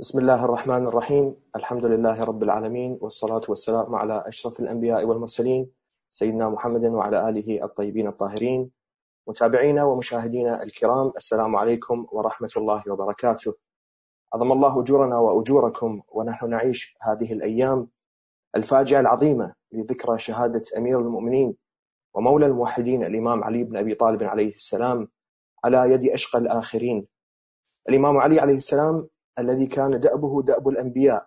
بسم الله الرحمن الرحيم. الحمد لله رب العالمين والصلاة والسلام على أشرف الأنبياء والمرسلين سيدنا محمد وعلى آله الطيبين الطاهرين متابعينا ومشاهدينا الكرام. السلام عليكم ورحمة الله وبركاته. عظم الله أجورنا وأجوركم ونحن نعيش هذه الأيام الفاجعة العظيمة لذكرى شهادة أمير المؤمنين ومولى الموحدين الإمام علي بن أبي طالب عليه السلام على يد أشقى الآخرين. الإمام علي عليه السلام الذي كان دأبه دأب الأنبياء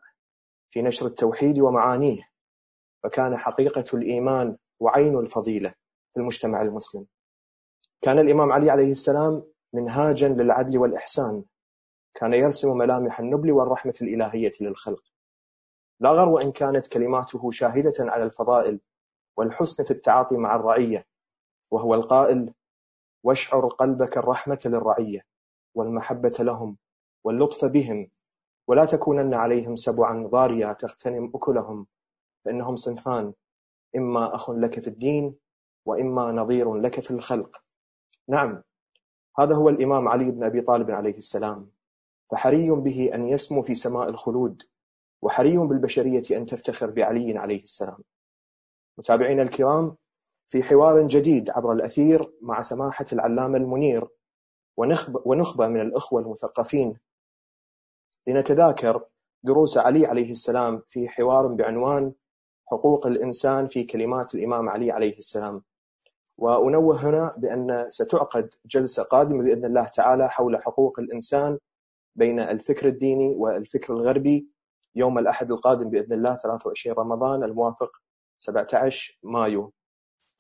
في نشر التوحيد ومعانيه فكان حقيقة الإيمان وعين الفضيلة في المجتمع المسلم. كان الإمام علي عليه السلام منهاجا للعدل والإحسان. كان يرسم ملامح النبل والرحمة الإلهية للخلق. لا غر وإن كانت كلماته شاهدة على الفضائل والحسن في التعاطي مع الرعية وهو القائل واشعر قلبك الرحمة للرعية والمحبة لهم واللطف بهم ولا تكونن عليهم سبعا ضاريا تغتنم أكلهم فإنهم صنفان إما أخ لك في الدين وإما نظير لك في الخلق. نعم هذا هو الإمام علي بن أبي طالب عليه السلام. فحري به أن يسمو في سماء الخلود وحري بالبشرية أن تفتخر بعلي عليه السلام. متابعينا الكرام في حوار جديد عبر الأثير مع سماحة العلامة المنير ونخبة من الأخوة المثقفين لنتذاكر دروس علي عليه السلام في حوار بعنوان حقوق الإنسان في كلمات الإمام علي عليه السلام. وأنوه هنا بأن ستعقد جلسة قادمة بإذن الله تعالى حول حقوق الإنسان بين الفكر الديني والفكر الغربي يوم الأحد القادم بإذن الله 23 رمضان الموافق 17 مايو.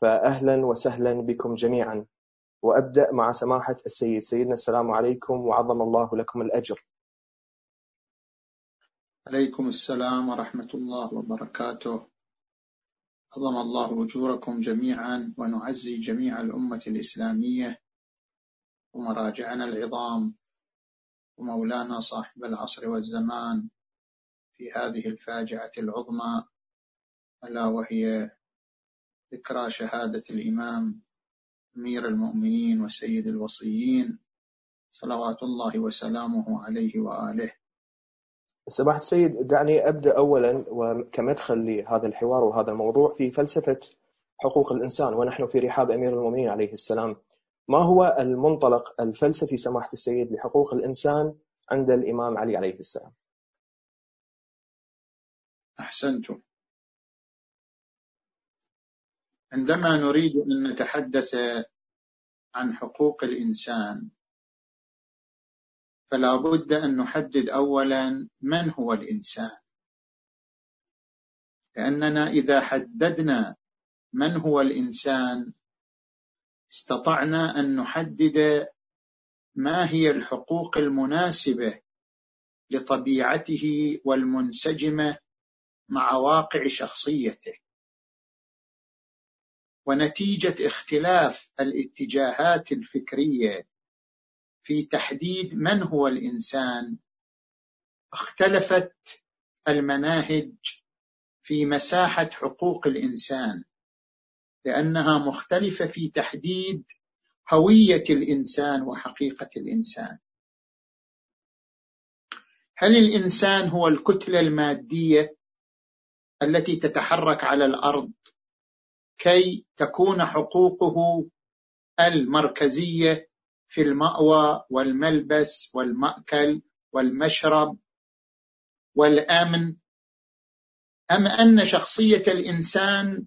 فأهلا وسهلا بكم جميعا. وأبدأ مع سماحة السيد. سيدنا السلام عليكم وعظم الله لكم الأجر. عليكم السلام ورحمة الله وبركاته. عظم الله أجوركم جميعا ونعزي جميع الأمة الإسلامية ومراجعنا العظام ومولانا صاحب العصر والزمان في هذه الفاجعة العظمى ألا وهي ذكرى شهادة الإمام أمير المؤمنين وسيد الوصيين صلوات الله وسلامه عليه وآله. سماحة السيد دعني أبدأ أولا وكمدخل لهذا الحوار وهذا الموضوع في فلسفة حقوق الإنسان ونحن في رحاب أمير المؤمنين عليه السلام. ما هو المنطلق الفلسفي سماحة السيد لحقوق الإنسان عند الإمام علي عليه السلام؟ أحسنتم. عندما نريد أن نتحدث عن حقوق الإنسان فلا بد أن نحدد أولا من هو الإنسان. لأننا إذا حددنا من هو الإنسان استطعنا أن نحدد ما هي الحقوق المناسبة لطبيعته والمنسجمة مع واقع شخصيته. ونتيجة اختلاف الاتجاهات الفكرية في تحديد من هو الإنسان. اختلفت المناهج في مساحة حقوق الإنسان لأنها مختلفة في تحديد هوية الإنسان وحقيقة الإنسان. هل الإنسان هو الكتلة المادية التي تتحرك على الأرض كي تكون حقوقه المركزية في المأوى والملبس والمأكل والمشرب والأمن. أم أن شخصية الإنسان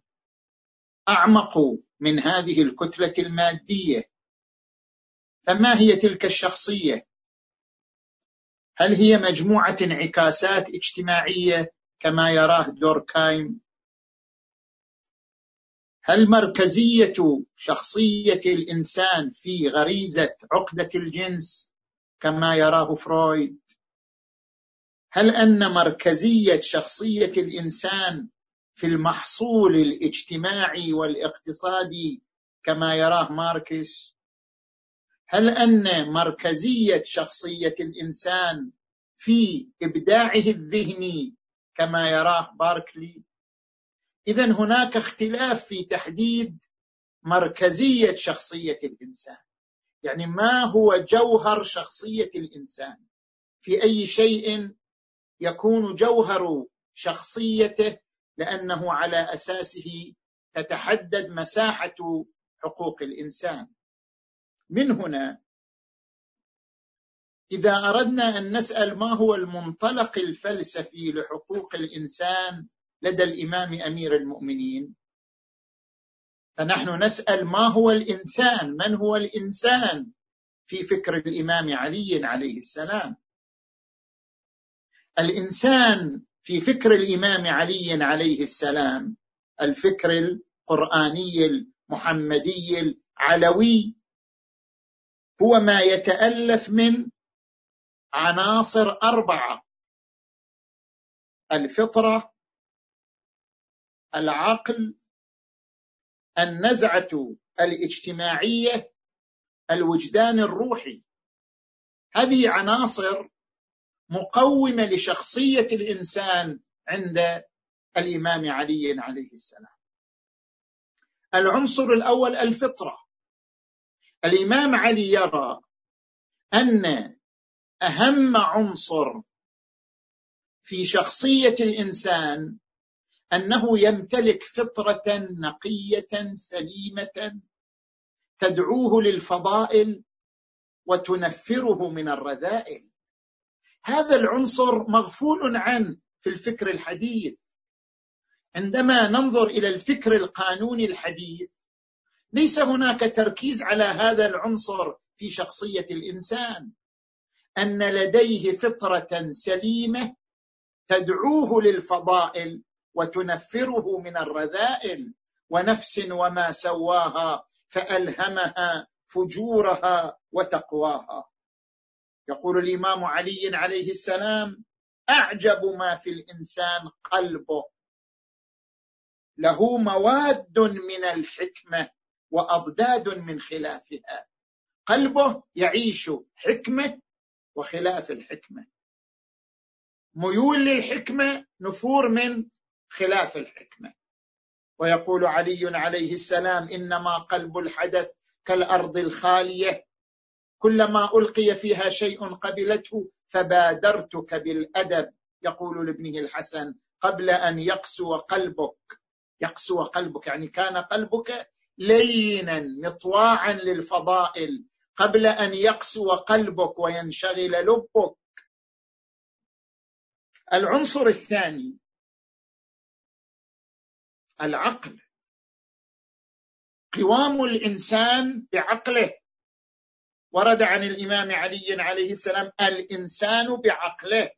أعمق من هذه الكتلة المادية؟ فما هي تلك الشخصية؟ هل هي مجموعة انعكاسات اجتماعية كما يراه دوركايم هل مركزية شخصية الإنسان في غريزة عقدة الجنس كما يراه فرويد. هل أن مركزية شخصية الإنسان في المحصول الاجتماعي والاقتصادي كما يراه ماركس؟ هل أن مركزية شخصية الإنسان في إبداعه الذهني كما يراه باركلي؟ إذا هناك اختلاف في تحديد مركزية شخصية الإنسان. يعني ما هو جوهر شخصية الإنسان؟ في أي شيء يكون جوهر شخصيته لأنه على أساسه تتحدد مساحة حقوق الإنسان. من هنا إذا أردنا أن نسأل ما هو المنطلق الفلسفي لحقوق الإنسان لدى الإمام أمير المؤمنين. فنحن نسأل ما هو الإنسان؟ من هو الإنسان في فكر الإمام علي عليه السلام؟ الإنسان في فكر الإمام علي عليه السلام الفكر القرآني المحمدي العلوي. هو ما يتألف من عناصر أربعة الفطرة العقل النزعة الاجتماعية الوجدان الروحي. هذه عناصر مقومة لشخصية الإنسان عند الإمام علي عليه السلام. العنصر الأول الفطرة. الإمام علي يرى أن أهم عنصر في شخصية الإنسان أنه يمتلك فطرة نقية سليمة تدعوه للفضائل وتنفره من الرذائل. هذا العنصر مغفول عنه في الفكر الحديث. عندما ننظر إلى الفكر القانوني الحديث ليس هناك تركيز على هذا العنصر في شخصية الإنسان. أن لديه فطرة سليمة تدعوه للفضائل وتنفره من الرذائل ونفس وما سواها فألهمها فجورها وتقواها. يقول الإمام علي عليه السلام أعجب ما في الإنسان قلبه. له مواد من الحكمة وأضداد من خلافها. قلبه يعيش حكمة وخلاف الحكمة. ميول للحكمة نفور من خلاف الحكمة. ويقول علي عليه السلام إنما قلب الحدث كالأرض الخالية. كلما ألقي فيها شيء قبلته فبادرتك بالأدب. يقول لابنه الحسن قبل أن يقسو قلبك. يقسو قلبك يعني كان قلبك لينا مطواعا للفضائل. قبل أن يقسو قلبك وينشغل لبك. العنصر الثاني العقل. قوام الإنسان بعقله. ورد عن الإمام علي عليه السلام الإنسان بعقله.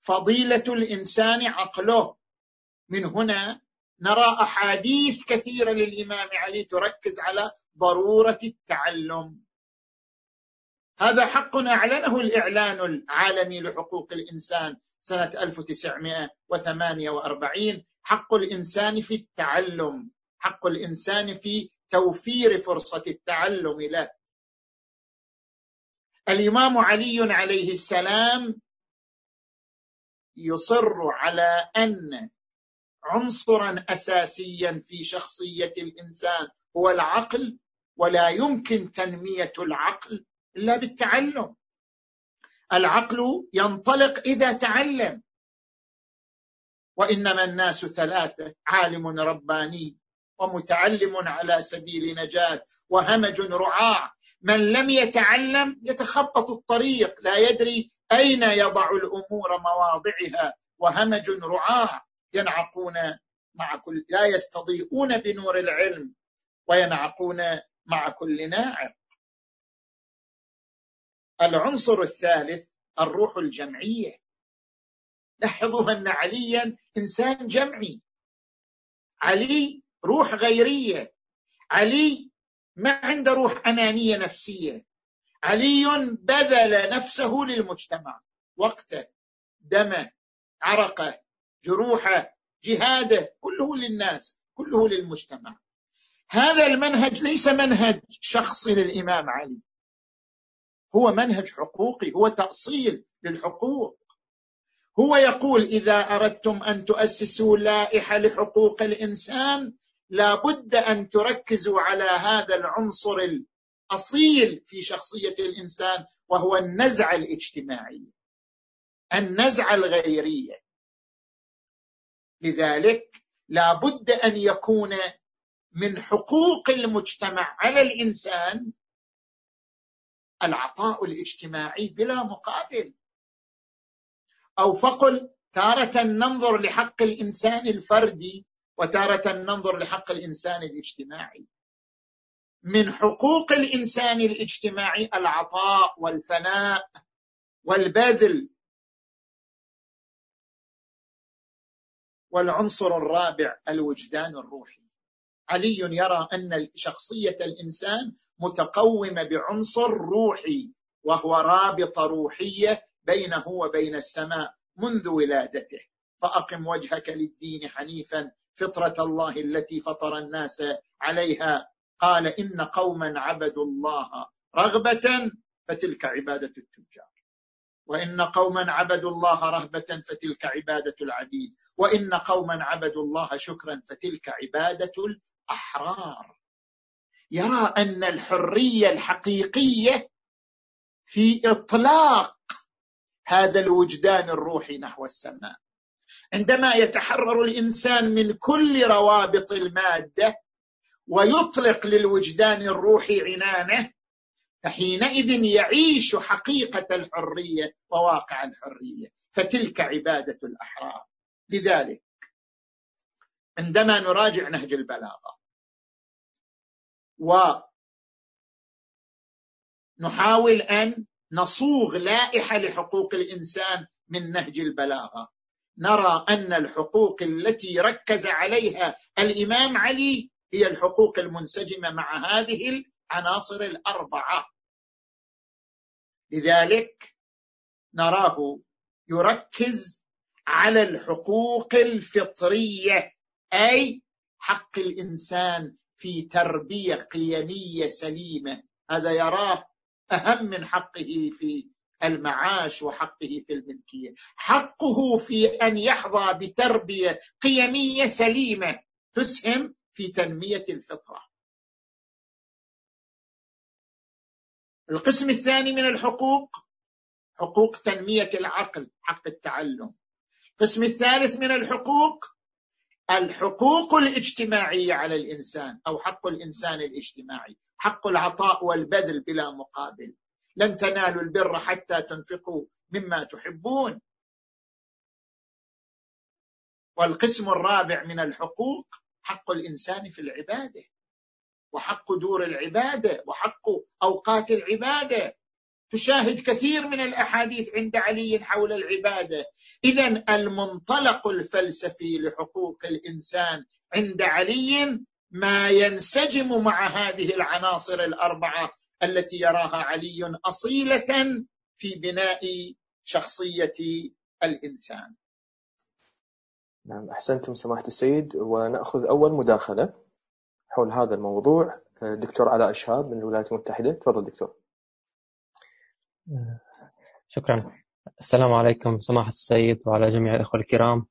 فضيلة الإنسان عقله. من هنا نرى أحاديث كثيرة للإمام علي تركز على ضرورة التعلم. هذا حق أعلنه الإعلان العالمي لحقوق الإنسان سنة 1948 حق الإنسان في التعلم حق الإنسان في توفير فرصة التعلم له. الإمام علي عليه السلام يصر على أن عنصرا اساسيا في شخصية الإنسان هو العقل ولا يمكن تنمية العقل إلا بالتعلم. العقل ينطلق إذا تعلم. وإنما الناس ثلاثة عالم رباني ومتعلم على سبيل نجاة وهمج رعاع. من لم يتعلم يتخبط الطريق لا يدري أين يضع الأمور مواضعها. وهمج رعاع ينعقون مع كل لا يستضيئون بنور العلم وينعقون مع كل ناعق. العنصر الثالث الروح الجمعية. لاحظوا أن عليا إنسان جمعي. علي روح غيرية. علي ما عنده روح أنانية نفسية. علي بذل نفسه للمجتمع. وقته دمه عرقه جروحه جهاده كله للناس كله للمجتمع. هذا المنهج ليس منهج شخصي للإمام علي. هو منهج حقوقي هو تأصيل للحقوق. هو يقول إذا أردتم أن تؤسسوا لائحة لحقوق الإنسان لا بد أن تركزوا على هذا العنصر الأصيل في شخصية الإنسان وهو النزعه الاجتماعيه النزعه الغيريه لذلك لا بد أن يكون من حقوق المجتمع على الإنسان العطاء الاجتماعي بلا مقابل. أو فقل تارة ننظر لحق الإنسان الفردي وتارة ننظر لحق الإنسان الاجتماعي. من حقوق الإنسان الاجتماعي العطاء والفناء والبذل والعنصر الرابع الوجدان الروحي. علي يرى أن شخصية الإنسان متقومة بعنصر روحي وهو رابطه روحية بينه وبين السماء منذ ولادته. فأقم وجهك للدين حنيفا فطرة الله التي فطر الناس عليها. قال إن قوما عبدوا الله رغبة فتلك عبادة التجار. وإن قوما عبدوا الله رهبة فتلك عبادة العبيد. وإن قوما عبدوا الله شكرا فتلك عبادة الأحرار. يرى أن الحرية الحقيقية في إطلاق هذا الوجدان الروحي نحو السماء. عندما يتحرر الإنسان من كل روابط المادة ويطلق للوجدان الروحي عنانه فحينئذ يعيش حقيقة الحرية وواقع الحرية. فتلك عبادة الأحرار. لذلك عندما نراجع نهج البلاغة ونحاول أن نصوغ لائحة لحقوق الإنسان من نهج البلاغة. نرى أن الحقوق التي ركز عليها الإمام علي هي الحقوق المنسجمة مع هذه العناصر الأربعة. لذلك نراه يركز على الحقوق الفطرية أي حق الإنسان في تربية قيمية سليمة. هذا يراه أهم من حقه في المعاش وحقه في الملكية. حقه في أن يحظى بتربية قيمية سليمة. تسهم في تنمية الفطرة. القسم الثاني من الحقوق حقوق تنمية العقل حق التعلم. القسم الثالث من الحقوق الحقوق الاجتماعية على الإنسان أو حق الإنسان الاجتماعي حق العطاء والبذل بلا مقابل. لن تنالوا البر حتى تنفقوا مما تحبون. والقسم الرابع من الحقوق حق الإنسان في العبادة وحق دور العبادة وحق أوقات العبادة. تشاهد كثير من الأحاديث عند علي حول العبادة اذا المنطلق الفلسفي لحقوق الإنسان عند علي ما ينسجم مع هذه العناصر الأربعة التي يراها علي أصيلة في بناء شخصية الإنسان. نعم أحسنتم سماحة السيد ونأخذ أول مداخلة حول هذا الموضوع دكتور علاء شهاب من الولايات المتحدة تفضل دكتور. شكرا. السلام عليكم سماحة السيد وعلى جميع الأخوة الكرام.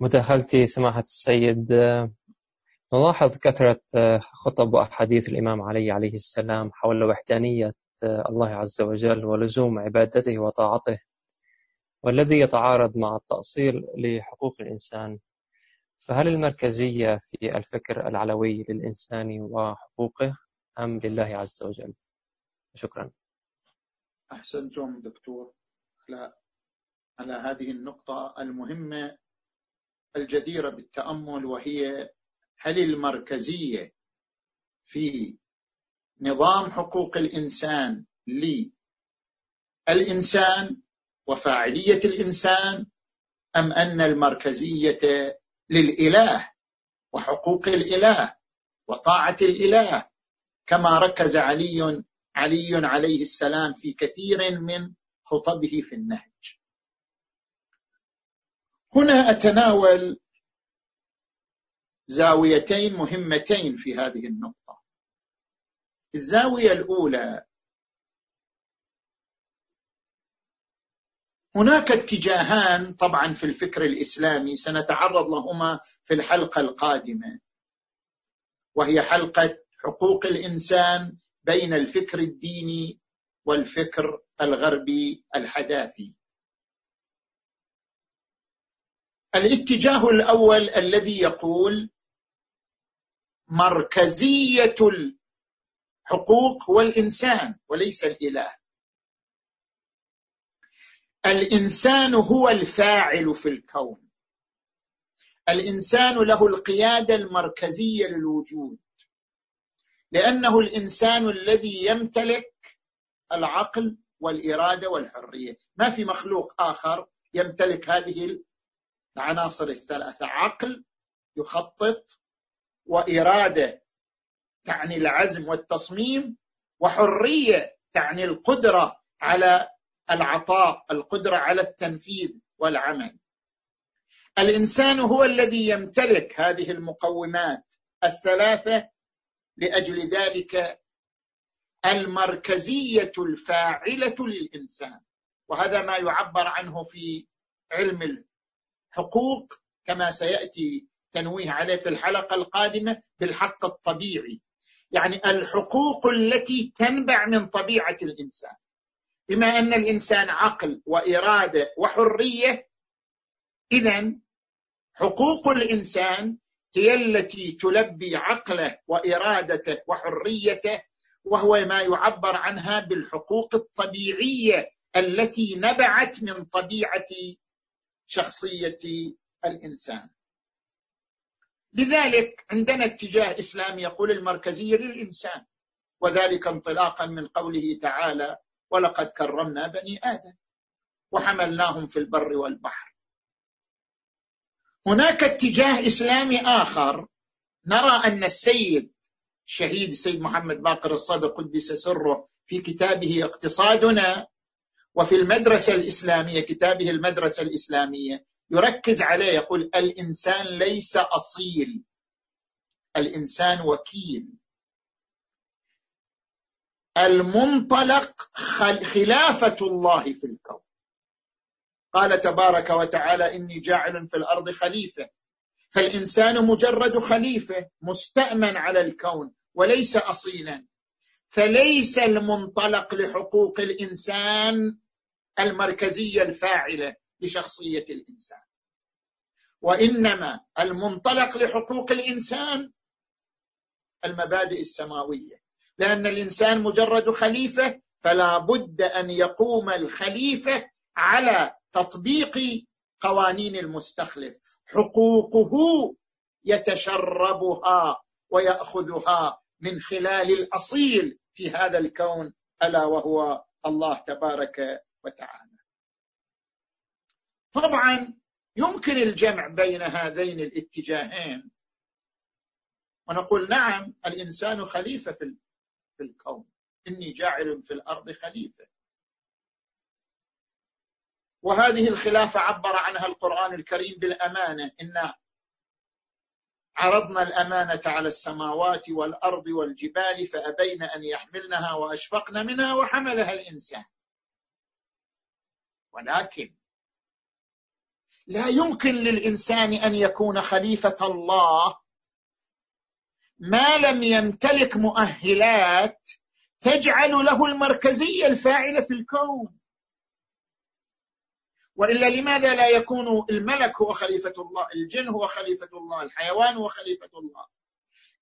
مداخلتي سماحة السيد نلاحظ كثرة خطب وأحاديث الإمام علي عليه السلام حول وحدانية الله عز وجل ولزوم عبادته وطاعته والذي يتعارض مع التأصيل لحقوق الإنسان. فهل المركزية في الفكر العلوي للإنسان وحقوقه أم لله عز وجل؟ شكرا. أحسنتم دكتور على على هذه النقطة المهمة الجديرة بالتأمل وهي هل المركزية في نظام حقوق الإنسان للإنسان وفاعلية الإنسان أم أن المركزية للإله وحقوق الإله وطاعة الإله؟ كما ركز علي علي عليه السلام في كثير من خطبه في النهج. هنا أتناول زاويتين مهمتين في هذه النقطة. الزاوية الأولى هناك اتجاهان طبعا في الفكر الإسلامي سنتعرض لهما في الحلقة القادمة وهي حلقة حقوق الإنسان بين الفكر الديني والفكر الغربي الحداثي. الاتجاه الأول الذي يقول مركزية الحقوق هو الانسان وليس الإله. الإنسان هو الفاعل في الكون. الإنسان له القيادة المركزية للوجود. لأنه الإنسان الذي يمتلك العقل والإرادة والحرية. ما في مخلوق آخر يمتلك هذه العناصر الثلاثة. عقل يخطط وإرادة تعني العزم والتصميم وحرية تعني القدرة على العطاء القدرة على التنفيذ والعمل. الإنسان هو الذي يمتلك هذه المقومات الثلاثة لأجل ذلك المركزية الفاعلة للإنسان. وهذا ما يعبر عنه في علم الحقوق كما سيأتي تنويه عليه في الحلقة القادمة بالحق الطبيعي. يعني الحقوق التي تنبع من طبيعة الإنسان. بما أن الإنسان عقل وإرادة وحرية اذا حقوق الإنسان هي التي تلبي عقله وإرادته وحريته وهو ما يعبر عنها بالحقوق الطبيعية التي نبعت من طبيعة شخصية الإنسان. لذلك عندنا اتجاه اسلامي يقول المركزيه للإنسان وذلك انطلاقا من قوله تعالى ولقد كرمنا بني آدم وحملناهم في البر والبحر هناك اتجاه إسلامي آخر. نرى أن السيد الشهيد السيد محمد باقر الصدر قدس سره في كتابه اقتصادنا وفي المدرسة الإسلامية كتابه المدرسة الإسلامية يركز عليه يقول الإنسان ليس أصيل الإنسان وكيل. المنطلق خلافة الله في الكون. قال تبارك وتعالى إني جاعل في الأرض خليفة. فالإنسان مجرد خليفة مستأمن على الكون وليس أصيلا. فليس المنطلق لحقوق الإنسان المركزية الفاعلة لشخصية الإنسان. وإنما المنطلق لحقوق الإنسان المبادئ السماوية. لأن الإنسان مجرد خليفة فلا بد أن يقوم الخليفة على تطبيق قوانين المستخلف. حقوقه يتشربها ويأخذها من خلال الأصيل في هذا الكون ألا وهو الله تبارك وتعالى. طبعا يمكن الجمع بين هذين الاتجاهين. ونقول نعم الإنسان خليفة في الكون. إني جاعل في الأرض خليفة. وهذه الخلافة عبر عنها القرآن الكريم بالأمانة. إن عرضنا الأمانة على السماوات والأرض والجبال فأبين أن يحملنها وأشفقن منها وحملها الإنسان. ولكن لا يمكن للإنسان أن يكون خليفة الله ما لم يمتلك مؤهلات تجعل له المركزية الفاعلة في الكون. وإلا لماذا لا يكون الملك هو خليفة الله الجن هو خليفة الله الحيوان هو خليفة الله؟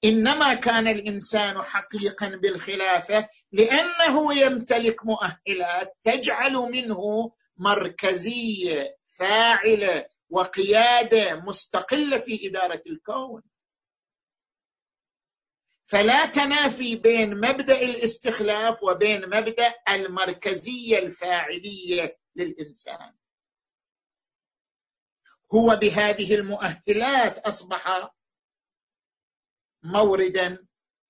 إنما كان الإنسان حقيقا بالخلافة لأنه يمتلك مؤهلات تجعل منه مركزيه فاعله وقيادة مستقلة في إدارة الكون. فلا تنافي بين مبدأ الاستخلاف وبين مبدأ المركزية الفاعلية للإنسان. هو بهذه المؤهلات أصبح موردا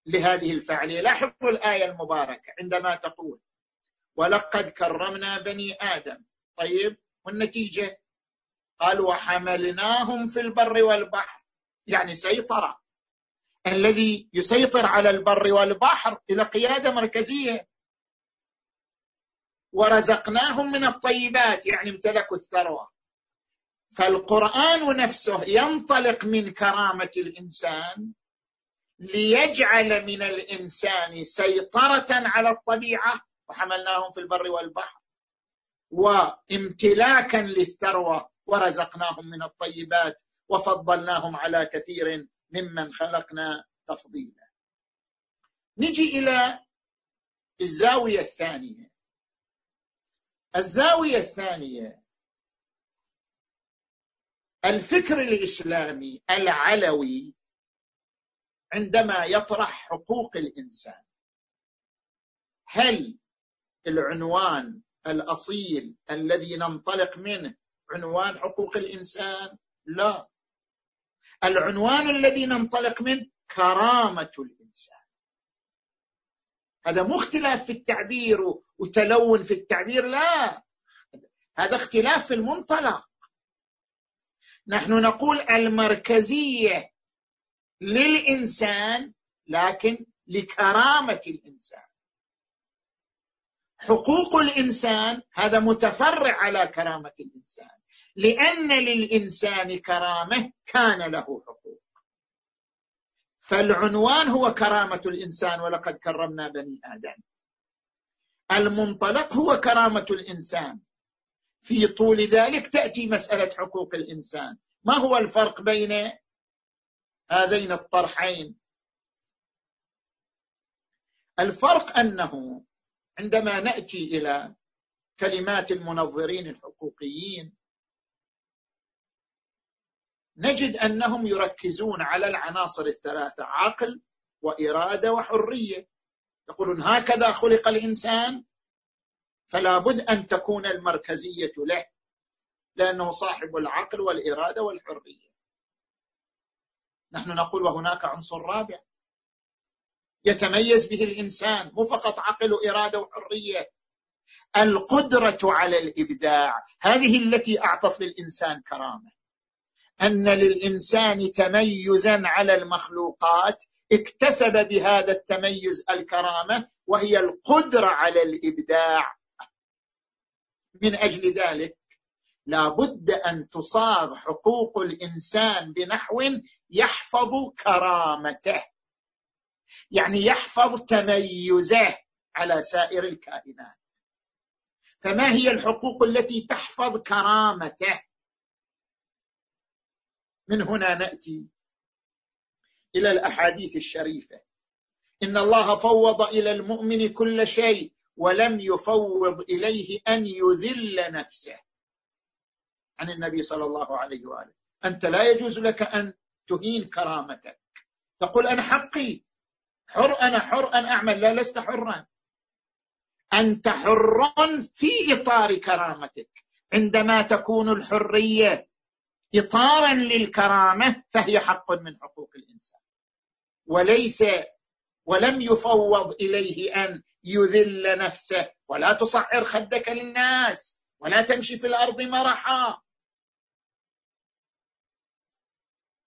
لهذه الفعاليه لاحظوا الآية المباركة عندما تقول ولقد كرمنا بني آدم. طيب والنتيجة؟ قال وحملناهم في البر والبحر. يعني سيطرة. الذي يسيطر على البر والبحر إلى قيادة مركزية. ورزقناهم من الطيبات. يعني امتلكوا الثروة. فالقرآن نفسه ينطلق من كرامة الإنسان ليجعل من الإنسان سيطرة على الطبيعة وحملناهم في البر والبحر وامتلاكا للثروة ورزقناهم من الطيبات وفضلناهم على كثير ممن خلقنا تفضيلا. نجي إلى الزاوية الثانية. الزاوية الثانية الفكر الإسلامي العلوي عندما يطرح حقوق الإنسان هل العنوان الأصيل الذي ننطلق منه عنوان حقوق الإنسان؟ لا. العنوان الذي ننطلق منه كرامة الإنسان. هذا مو اختلاف في التعبير وتلون في التعبير لا. هذا اختلاف في المنطلق. نحن نقول المركزية للإنسان لكن لكرامة الإنسان. حقوق الإنسان هذا متفرع على كرامة الإنسان. لأن للإنسان كرامة كان له حقوق. فالعنوان هو كرامة الإنسان ولقد كرمنا بني آدم. المنطلق هو كرامة الإنسان. في طول ذلك تأتي مسألة حقوق الإنسان. ما هو الفرق بين هذين الطرحين؟ الفرق أنه عندما نأتي إلى كلمات المنظرين الحقوقيين نجد أنهم يركزون على العناصر الثلاثة عقل وإرادة وحرية. يقولون هكذا خلق الإنسان فلا بد أن تكون المركزية له لأنه صاحب العقل والإرادة والحرية. نحن نقول وهناك عنصر رابع. يتميز به الإنسان مو فقط عقل وإرادة وحرية القدرة على الإبداع. هذه التي أعطت للإنسان كرامة. أن للإنسان تميزا على المخلوقات اكتسب بهذا التميز الكرامة وهي القدرة على الإبداع. من أجل ذلك لا بد أن تصاغ حقوق الإنسان بنحو يحفظ كرامته يعني يحفظ تميزه على سائر الكائنات. فما هي الحقوق التي تحفظ كرامته؟ من هنا نأتي إلى الأحاديث الشريفة. إن الله فوض إلى المؤمن كل شيء ولم يفوض إليه أن يذل نفسه. عن النبي صلى الله عليه وآله. أنت لا يجوز لك أن تهين كرامتك. تقول أنا حقي. حر أنا حر أن أعمل. لا لست حرا. أنت حر في إطار كرامتك. عندما تكون الحرية اطارا للكرامة فهي حق من حقوق الإنسان. وليس ولم يفوض إليه أن يذل نفسه ولا تصعر خدك للناس ولا تمشي في الأرض مرحا.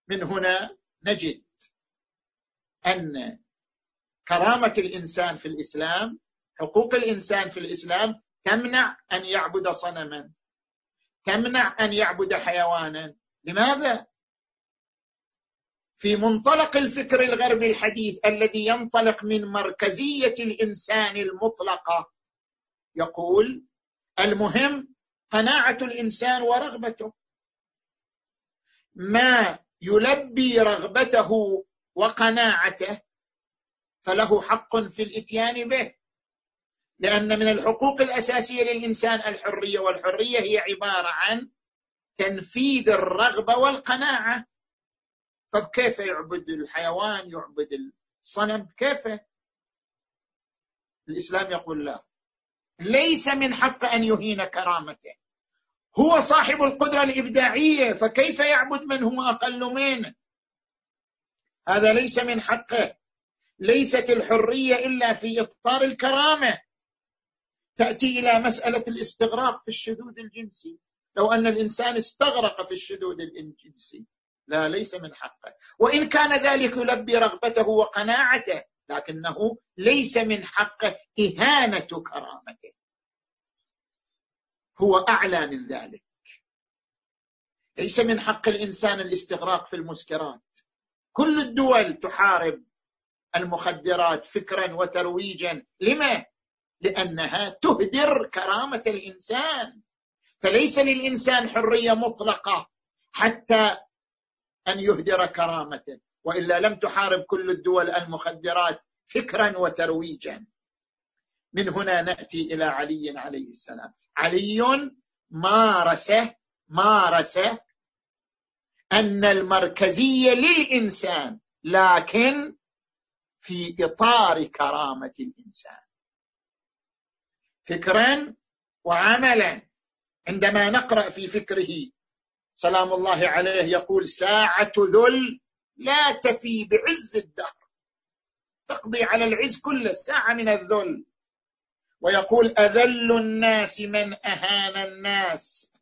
من هنا نجد أن كرامة الإنسان في الإسلام حقوق الإنسان في الإسلام تمنع أن يعبد صنما تمنع أن يعبد حيوانا. لماذا؟ في منطلق الفكر الغربي الحديث الذي ينطلق من مركزية الإنسان المطلقة. يقول المهم قناعة الإنسان ورغبته. ما يلبي رغبته وقناعته فله حق في الإتيان به. لأن من الحقوق الأساسية للإنسان الحرية والحرية هي عبارة عن تنفيذ الرغبة والقناعة. طب كيف يعبد الحيوان يعبد الصنم؟ كيف؟ الإسلام يقول لا. ليس من حق أن يهين كرامته. هو صاحب القدرة الإبداعية فكيف يعبد من هو أقل منه؟ هذا ليس من حقه. ليست الحرية إلا في إطار الكرامة. تأتي إلى مسألة الاستغراق في الشذوذ الجنسي. لو أن الإنسان استغرق في الشذوذ الجنسي لا ليس من حقه. وإن كان ذلك يلبي رغبته وقناعته لكنه ليس من حقه إهانة كرامته. هو أعلى من ذلك. ليس من حق الإنسان الاستغراق في المسكرات. كل الدول تحارب المخدرات فكرا وترويجا. لما؟ لأنها تهدر كرامة الإنسان. فليس للإنسان حرية مطلقة حتى أن يهدر كرامته وإلا لم تحارب كل الدول المخدرات فكرا وترويجا. من هنا نأتي إلى علي عليه السلام. علي مارس مارس أن المركزيه للإنسان لكن في إطار كرامة الإنسان. فكرا وعملا. عندما نقرأ في فكره سلام الله عليه يقول ساعة ذل لا تفي بعز الدهر. تقضي على العز كل ساعة من الذل. ويقول أذل الناس من أهان الناس.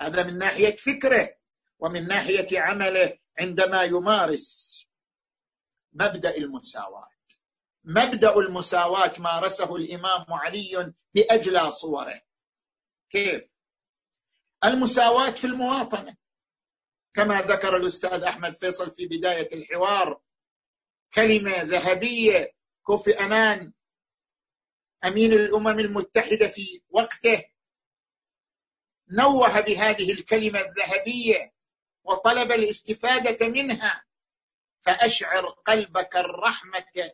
هذا من ناحية فكره ومن ناحية عمله عندما يمارس مبدأ المساواة. مبدأ المساواة مارسه الإمام علي بأجلى صوره. كيف؟ المساواة في المواطنة. كما ذكر الأستاذ أحمد فيصل في بداية الحوار كلمة ذهبية كوفي انان أمين الأمم المتحدة في وقته نوه بهذه الكلمة الذهبية وطلب الاستفادة منها فأشعر قلبك الرحمة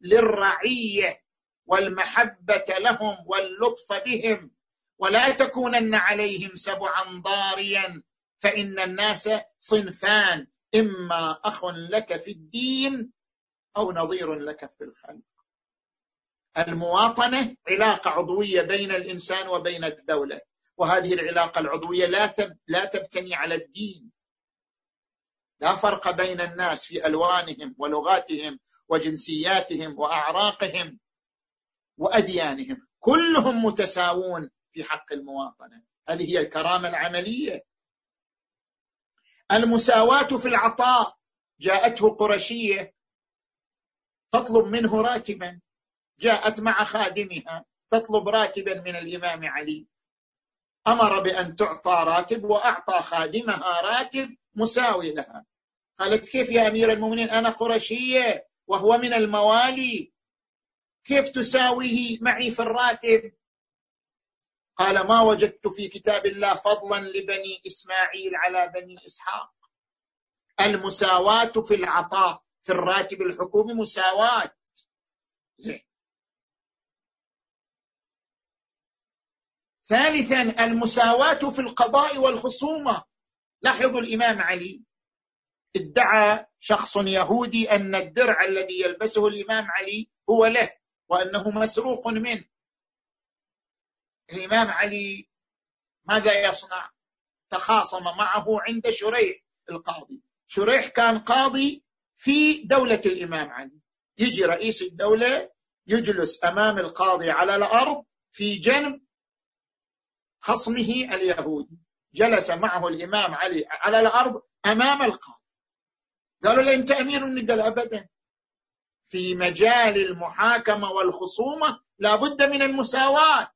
للرعية والمحبة لهم واللطف بهم. ولا تكونن عليهم سبعا ضاريا فإن الناس صنفان إما أخ لك في الدين أو نظير لك في الخلق. المواطنة علاقة عضوية بين الإنسان وبين الدولة وهذه العلاقة العضوية لا لا تبتني على الدين. لا فرق بين الناس في ألوانهم ولغاتهم وجنسياتهم وأعراقهم وأديانهم. كلهم متساوون. في حق المواطنة. هذه هي الكرامة العملية. المساواة في العطاء. جاءته قرشيه تطلب منه راتبا جاءت مع خادمها. تطلب راتبا من الإمام علي. أمر بأن تعطى راتب وأعطى خادمها راتب مساوي لها. قالت كيف يا أمير المؤمنين؟ أنا قرشيه وهو من الموالي. كيف تساويه معي في الراتب؟ قال ما وجدت في كتاب الله فضلا لبني إسماعيل على بني إسحاق. المساواة في العطاء في الراتب الحكومي مساواة. زين. ثالثا المساواة في القضاء والخصومة. لاحظوا الإمام علي. ادعى شخص يهودي أن الدرع الذي يلبسه الإمام علي هو له وأنه مسروق منه. الإمام علي ماذا يصنع؟ تخاصم معه عند شريح القاضي. شريح كان قاضي في دولة الإمام علي. يجي رئيس الدولة يجلس أمام القاضي على الأرض في جنب خصمه اليهودي. جلس معه الإمام علي على الأرض أمام القاضي. قالوا له انت امير قال ابدا. في مجال المحاكمة والخصومة لابد من المساواة.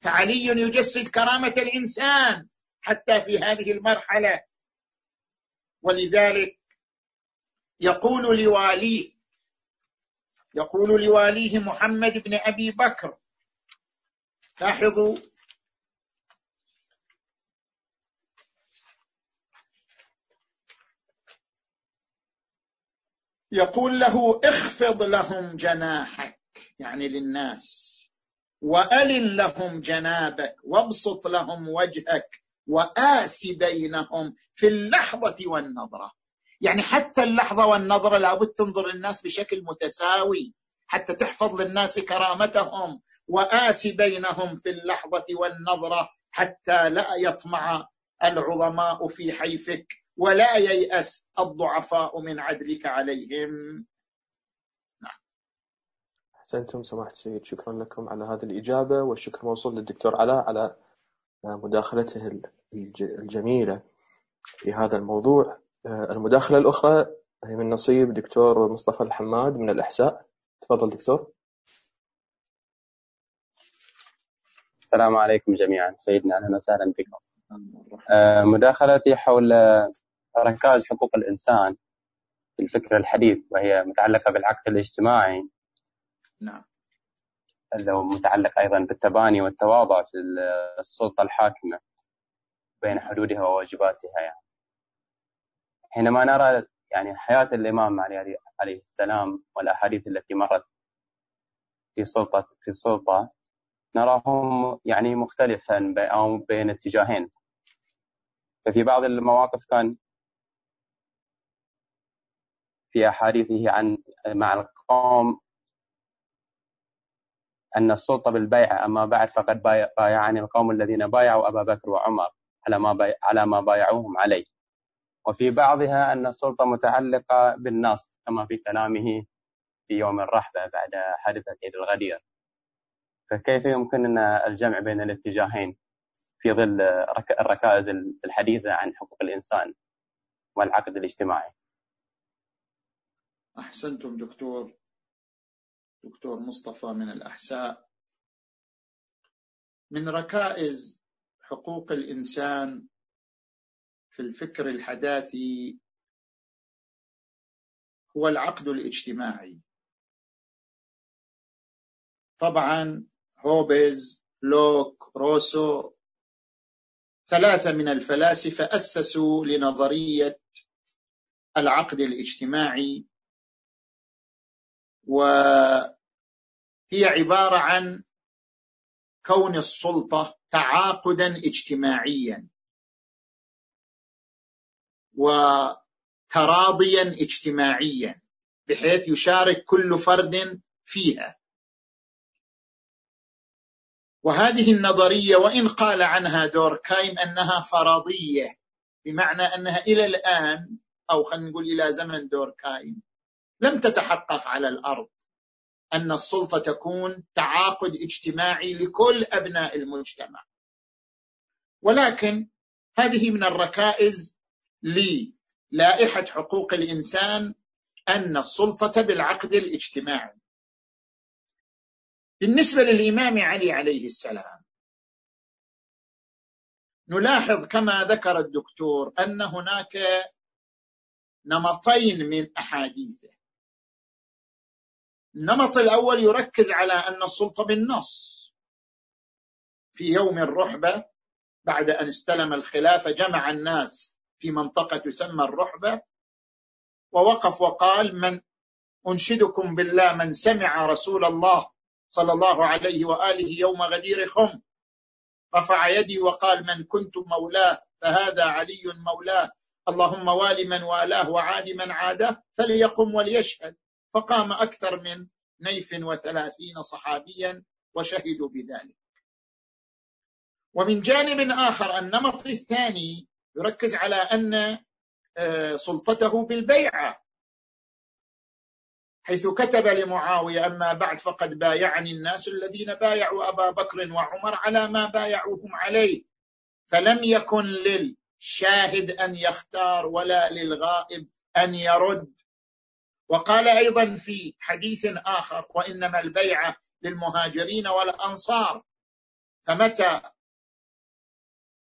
فعلي يجسد كرامة الإنسان حتى في هذه المرحلة. ولذلك يقول لواليه يقول لواليه محمد بن أبي بكر لاحظوا يقول له اخفض لهم جناحك يعني للناس. وألن لهم جنابك وابسط لهم وجهك وآس بينهم في اللحظة والنظرة. يعني حتى اللحظة والنظرة لابد تنظر للناس بشكل متساوي حتى تحفظ للناس كرامتهم وآس بينهم في اللحظة والنظرة حتى لا يطمع العظماء في حيفك ولا ييأس الضعفاء من عدلك عليهم. أحسنتم سماحة السيد شكرا لكم على هذه الإجابة والشكر موصول للدكتور علاء على مداخلته الجميلة في هذا الموضوع. المداخلة الأخرى هي من نصيب دكتور مصطفى الحماد من الإحساء. تفضل دكتور. السلام عليكم جميعا. سيدنا أهلا وسهلا بكم. مداخلتي حول ركائز حقوق الإنسان في الفكر الحديث وهي متعلقة بالعقد الاجتماعي. نعم. متعلق أيضا بالتباني والتواضع في السلطة الحاكمة بين حدودها وواجباتها يعني. حينما نرى يعني حياة الإمام علي عليه السلام والأحاديث التي مرت في سلطة في السلطة نراهم يعني مختلفا أو بين اتجاهين. ففي بعض المواقف كان في أحاديثه عن مع القوم أن السلطة بالبيعة أما بعد فقد بايعني القوم الذين بايعوا أبا بكر وعمر على ما باي... على ما بايعوهم عليه. وفي بعضها أن السلطة متعلقة بالنص كما في كلامه في يوم الرحبة بعد حادثة عيد الغدير. فكيف يمكن الجمع بين الاتجاهين في ظل الركائز الحديثة عن حقوق الإنسان والعقد الاجتماعي؟ أحسنتم دكتور. دكتور مصطفى من الأحساء. من ركائز حقوق الإنسان في الفكر الحداثي هو العقد الاجتماعي. طبعا هوبز لوك روسو ثلاثة من الفلاسفة أسسوا لنظرية العقد الاجتماعي وهي عبارة عن كون السلطة تعاقدا اجتماعيا وتراضيا اجتماعيا بحيث يشارك كل فرد فيها. وهذه النظرية وإن قال عنها دوركايم أنها فرضية بمعنى أنها إلى الآن أو خلينا نقول إلى زمن دوركايم لم تتحقق على الأرض. أن السلطة تكون تعاقد اجتماعي لكل أبناء المجتمع. ولكن هذه من الركائز للائحة حقوق الإنسان أن السلطة بالعقد الاجتماعي. بالنسبة للإمام علي عليه السلام نلاحظ كما ذكر الدكتور أن هناك نمطين من أحاديثه. النمط الأول يركز على أن السلطة بالنص. في يوم الرحبة بعد أن استلم الخلافة جمع الناس في منطقة تسمى الرحبة ووقف وقال من أنشدكم بالله من سمع رسول الله صلى الله عليه وآله يوم غدير خم رفع يدي وقال من كنت مولاه فهذا علي مولاه اللهم وال من والاه وعاد من عاده فليقم وليشهد فقام أكثر من نيف وثلاثين صحابيا وشهدوا بذلك. ومن جانب آخر النمط الثاني يركز على أن آه، سلطته بالبيعة. حيث كتب لمعاوية أما بعد فقد بايعني الناس الذين بايعوا أبا بكر وعمر على ما بايعوهم عليه. فلم يكن للشاهد أن يختار ولا للغائب أن يرد وقال أيضا في حديث آخر وإنما البيعة للمهاجرين والأنصار. فمتى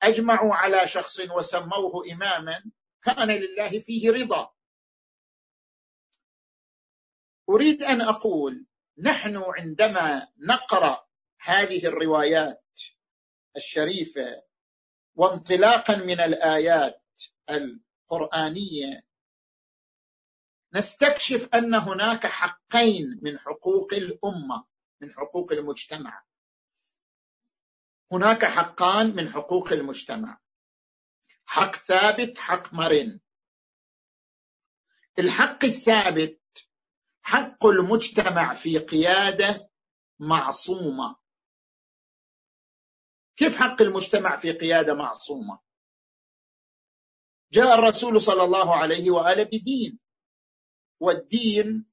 أجمعوا على شخص وسموه إماما كان لله فيه رضا. أريد أن أقول نحن عندما نقرأ هذه الروايات الشريفة وانطلاقا من الآيات القرآنية نستكشف أن هناك حقين من حقوق الأمة من حقوق المجتمع. هناك حقان من حقوق المجتمع. حق ثابت حق مرن. الحق الثابت حق المجتمع في قيادة معصومة. كيف حق المجتمع في قيادة معصومة؟ جاء الرسول صلى الله عليه وآله بدين. والدين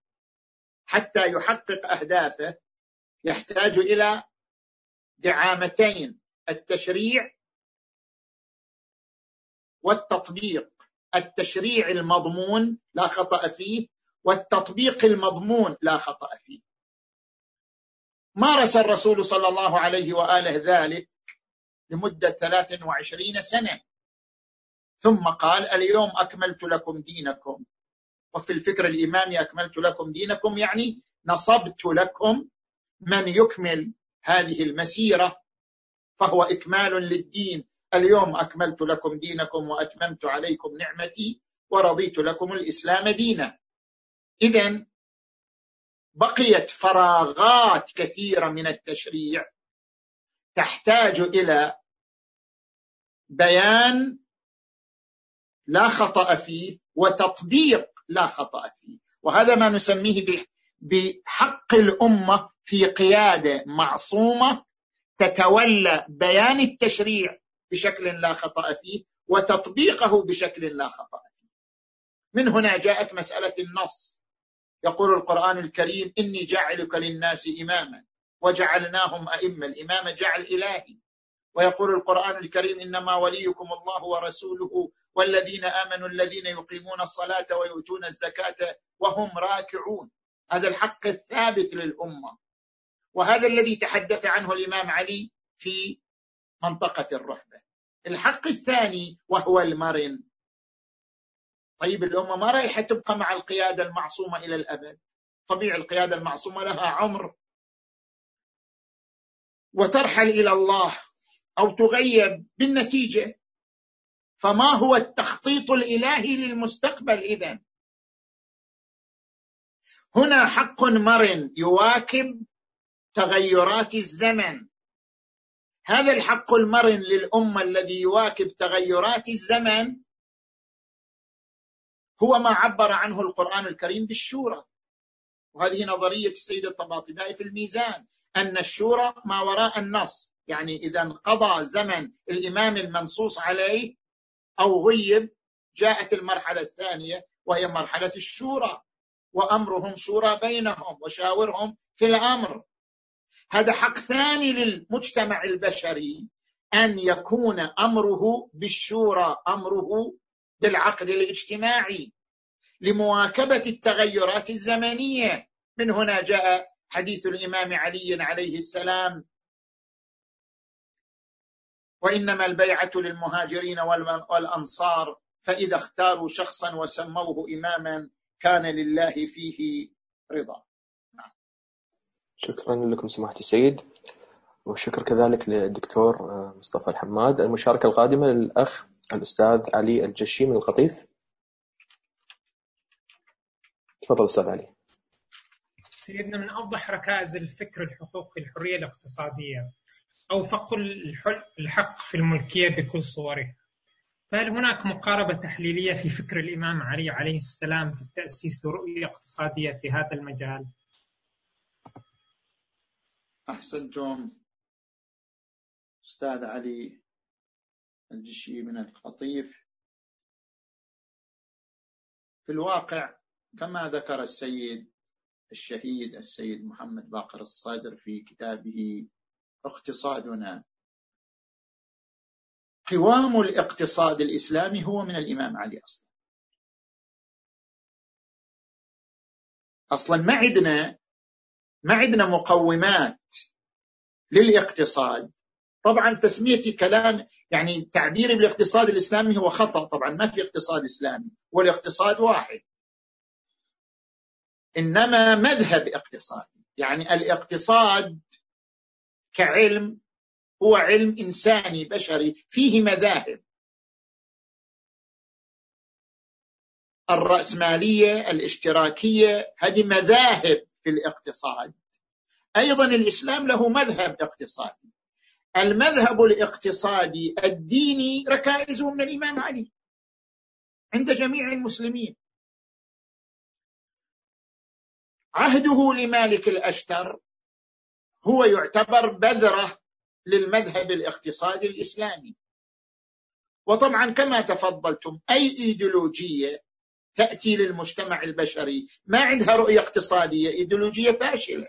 حتى يحقق أهدافه يحتاج إلى دعامتين التشريع والتطبيق. التشريع المضمون لا خطأ فيه والتطبيق المضمون لا خطأ فيه. مارس الرسول صلى الله عليه وآله ذلك لمدة 23 سنة. ثم قال اليوم أكملت لكم دينكم. وفي الفكر الإمامي أكملت لكم دينكم يعني نصبت لكم من يكمل هذه المسيرة فهو إكمال للدين. اليوم أكملت لكم دينكم وأتممت عليكم نعمتي ورضيت لكم الإسلام دينا. إذا بقيت فراغات كثيرة من التشريع تحتاج إلى بيان لا خطأ فيه وتطبيق لا خطأ فيه. وهذا ما نسميه بحق الأمة في قيادة معصومة تتولى بيان التشريع بشكل لا خطأ فيه وتطبيقه بشكل لا خطأ فيه. من هنا جاءت مسألة النص. يقول القرآن الكريم إني جاعلك للناس إماما وجعلناهم أئمة. الإمامة جعل إلهي. ويقول القرآن الكريم إنما وليكم الله ورسوله والذين آمنوا الذين يقيمون الصلاة ويؤتون الزكاة وهم راكعون. هذا الحق الثابت للأمة. وهذا الذي تحدث عنه الإمام علي في منطقة الرحبة الحق الثاني وهو المرن. طيب الأمة ما رايحة تبقى مع القيادة المعصومة إلى الأبد؟ طبيعي القيادة المعصومة لها عمر. وترحل إلى الله. أو تغيب بالنتيجة فما هو التخطيط الإلهي للمستقبل إذا؟ هنا حق مرن يواكب تغيرات الزمن. هذا الحق المرن للأمة الذي يواكب تغيرات الزمن هو ما عبر عنه القرآن الكريم بالشورى. وهذه نظرية السيد الطباطبائي في الميزان أن الشورى ما وراء النص. يعني إذا انقضى زمن الإمام المنصوص عليه أو غيب جاءت المرحلة الثانية وهي مرحلة الشورى وأمرهم شورى بينهم وشاورهم في الأمر. هذا حق ثاني للمجتمع البشري أن يكون أمره بالشورى أمره بالعقد الاجتماعي لمواكبة التغيرات الزمنية. من هنا جاء حديث الإمام علي عليه السلام وإنما البيعة للمهاجرين والأنصار فإذا اختاروا شخصا وسموه إماما كان لله فيه رضا. نعم. شكرا لكم سماحة السيد. وشكر كذلك للدكتور مصطفى الحماد. المشاركة القادمة للأخ الأستاذ علي الجشي من القطيف تفضل أستاذ علي. سيدنا من أوضح ركائز الفكر الحقوقي الحرية الاقتصادية أو فق الحق في الملكية بكل صوره. فهل هناك مقاربة تحليلية في فكر الإمام علي عليه السلام في التأسيس لرؤية اقتصادية في هذا المجال؟ أحسنتم أستاذ علي الجشي من القطيف. في الواقع كما ذكر السيد الشهيد السيد محمد باقر الصادر في كتابه اقتصادنا. قوام الاقتصاد الإسلامي هو من الإمام علي أصلا. أصلا ما عندنا ما عندنا مقومات للاقتصاد. طبعا تسميتي كلام يعني تعبيري بالاقتصاد الإسلامي هو خطأ. طبعا ما في اقتصاد إسلامي والاقتصاد واحد. إنما مذهب اقتصادي يعني الاقتصاد كعلم هو علم إنساني بشري فيه مذاهب. الرأسمالية الاشتراكية هذه مذاهب في الاقتصاد. أيضا الإسلام له مذهب اقتصادي. المذهب الاقتصادي الديني ركائزه من الإمام علي عند جميع المسلمين. عهده لمالك الأشتر هو يعتبر بذرة للمذهب الاقتصادي الإسلامي. وطبعا كما تفضلتم أي إيديولوجية تأتي للمجتمع البشري ما عندها رؤية اقتصادية إيديولوجية فاشلة.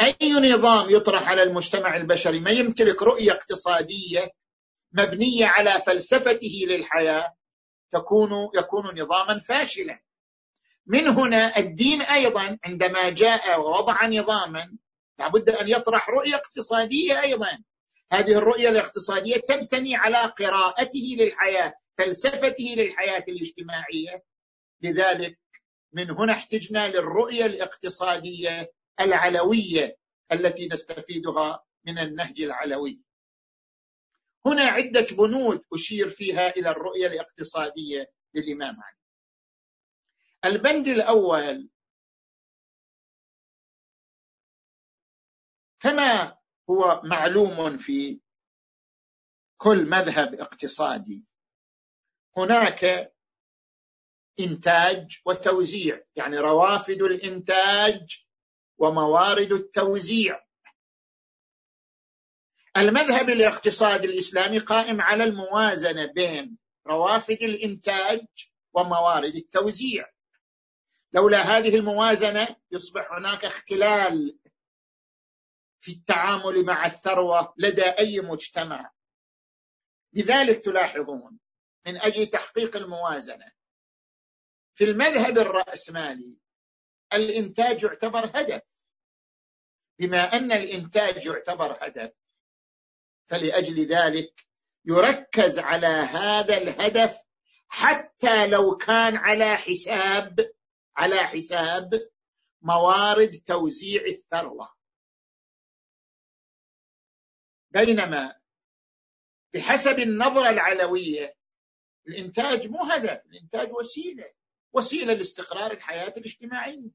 أي نظام يطرح على المجتمع البشري ما يمتلك رؤية اقتصادية مبنية على فلسفته للحياة تكون يكون نظاما فاشلا. من هنا الدين أيضا عندما جاء ووضع نظاما لابد أن يطرح رؤية اقتصادية أيضا. هذه الرؤية الاقتصادية تبتني على قراءته للحياة فلسفته للحياة الاجتماعية. لذلك من هنا احتجنا للرؤية الاقتصادية العلوية التي نستفيدها من النهج العلوي. هنا عدة بنود أشير فيها إلى الرؤية الاقتصادية للإمام علي. البند الأول كما هو معلوم في كل مذهب اقتصادي. هناك إنتاج وتوزيع يعني روافد الإنتاج وموارد التوزيع. المذهب الاقتصادي الإسلامي قائم على الموازنة بين روافد الإنتاج وموارد التوزيع. لولا هذه الموازنة يصبح هناك اختلال في التعامل مع الثروة لدى أي مجتمع. لذلك تلاحظون من أجل تحقيق الموازنة. في المذهب الرأسمالي الإنتاج يعتبر هدف. بما أن الإنتاج يعتبر هدف فلأجل ذلك يركز على هذا الهدف حتى لو كان على حساب على حساب موارد توزيع الثروة. بينما بحسب النظرة العلوية الإنتاج مو هدف الإنتاج وسيلة وسيلة لاستقرار الحياة الاجتماعية.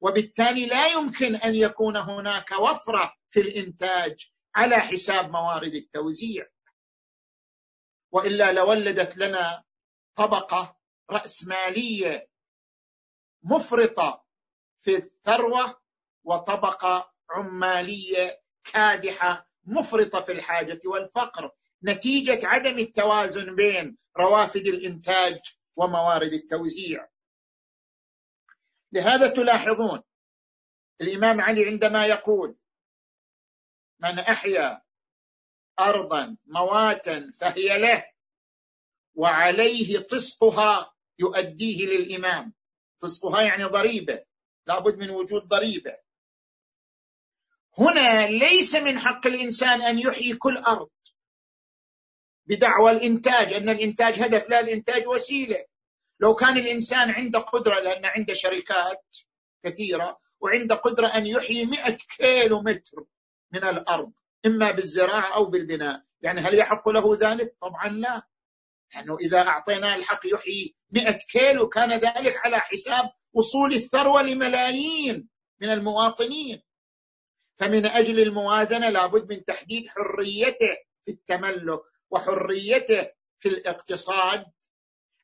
وبالتالي لا يمكن أن يكون هناك وفرة في الإنتاج على حساب موارد التوزيع. وإلا لولدت لنا طبقة رأسمالية مفرطة في الثروة وطبقة عمالية كادحة مفرطه في الحاجة والفقر. نتيجة عدم التوازن بين روافد الإنتاج وموارد التوزيع. لهذا تلاحظون الإمام علي عندما يقول من أحيا ارضا مواتا فهي له وعليه طسقها يؤديه للإمام. طسقها يعني ضريبة لابد من وجود ضريبة. هنا ليس من حق الإنسان أن يحيي كل أرض بدعوى الإنتاج أن الإنتاج هدف لا الإنتاج وسيلة. لو كان الإنسان عنده قدرة لأن عنده شركات كثيرة وعنده قدرة أن يحيي 100 كيلو متر من الأرض إما بالزراعة أو بالبناء. يعني هل يحق له ذلك؟ طبعا لا. لأنه إذا اعطيناه الحق يحيي 100 كيلو كان ذلك على حساب وصول الثروة لملايين من المواطنين. فمن أجل الموازنة لابد من تحديد حريته في التملك وحريته في الاقتصاد.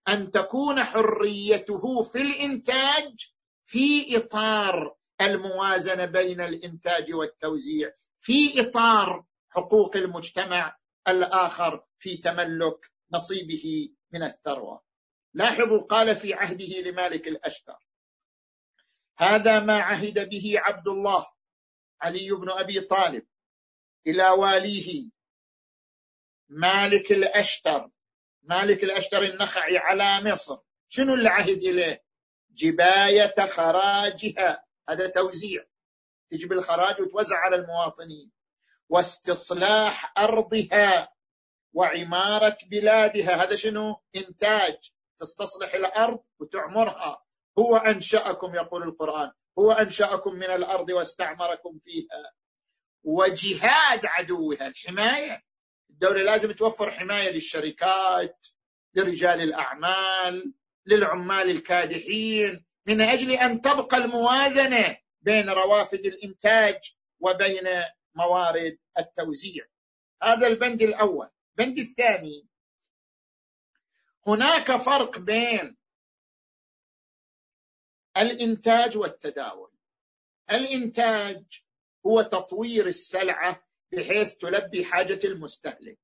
أن تكون حريته في الإنتاج في إطار الموازنة بين الإنتاج والتوزيع في إطار حقوق المجتمع الآخر في تملك نصيبه من الثروة. لاحظوا قال في عهده لمالك الأشتر هذا ما عهد به عبد الله علي بن أبي طالب إلى واليه مالك الأشتر مالك الأشتر النخعي على مصر. شنو اللي عهد إليه؟ جباية خراجها. هذا توزيع. تجيب الخراج وتوزع على المواطنين. واستصلاح أرضها وعمارة بلادها. هذا شنو؟ إنتاج. تستصلح الأرض وتعمرها. هو أنشأكم يقول القرآن. هو أنشأكم من الأرض واستعمركم فيها. وجهاد عدوها الحماية. الدولة لازم توفر حماية للشركات لرجال الأعمال للعمال الكادحين من أجل أن تبقى الموازنة بين روافد الإنتاج وبين موارد التوزيع. هذا البند الأول. البند الثاني. هناك فرق بين الإنتاج والتداول. الإنتاج هو تطوير السلعة بحيث تلبي حاجة المستهلك.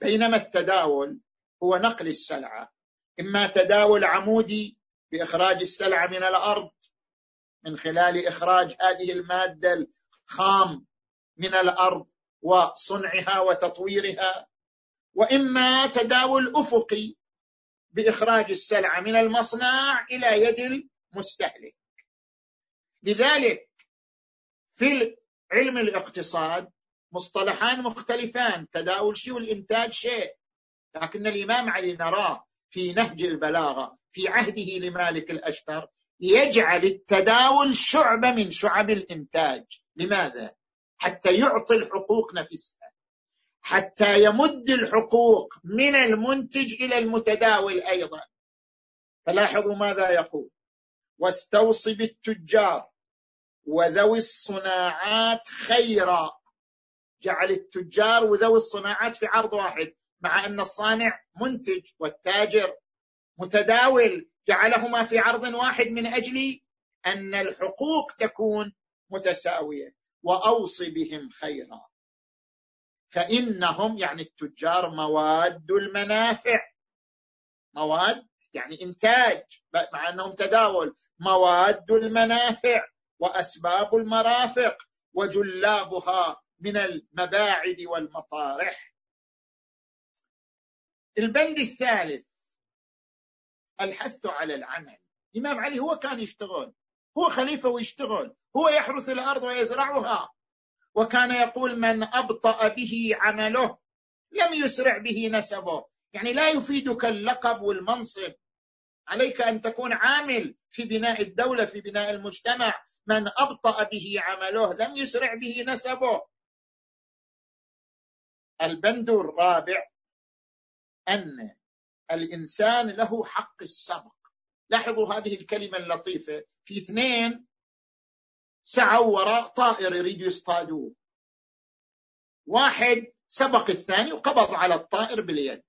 بينما التداول هو نقل السلعة إما تداول عمودي بإخراج السلعة من الأرض من خلال إخراج هذه المادة الخام من الأرض وصنعها وتطويرها وإما تداول أفقي بإخراج السلعه من المصنع إلى يد المستهلك. لذلك في علم الاقتصاد مصطلحان مختلفان تداول شيء والإنتاج شيء. لكن الإمام علي نراه في نهج البلاغة في عهده لمالك الأشتر يجعل التداول شعبة من شعب الإنتاج. لماذا؟ حتى يعطي الحقوق نفسها. حتى يمد الحقوق من المنتج إلى المتداول أيضا. فلاحظوا ماذا يقول. واستوصي بالتجار وذوي الصناعات خيرا. جعل التجار وذوي الصناعات في عرض واحد مع أن الصانع منتج والتاجر متداول. جعلهما في عرض واحد من أجل أن الحقوق تكون متساوية. وأوصي بهم خيرا. فإنهم يعني التجار مواد المنافع. مواد يعني إنتاج مع أنهم تداول. مواد المنافع وأسباب المرافق. وجلابها من المباعد والمطارح. البند الثالث الحث على العمل. الإمام علي هو كان يشتغل. هو خليفة ويشتغل. هو يحرث الأرض ويزرعها. وكان يقول من أبطأ به عمله لم يسرع به نسبه. يعني لا يفيدك اللقب والمنصب. عليك أن تكون عامل في بناء الدولة في بناء المجتمع. من أبطأ به عمله لم يسرع به نسبه. البند الرابع أن الإنسان له حق السبق. لاحظوا هذه الكلمة اللطيفة. في اثنين سعوا وراء طائر يريدوا يصطادوه واحد سبق الثاني وقبض على الطائر باليد.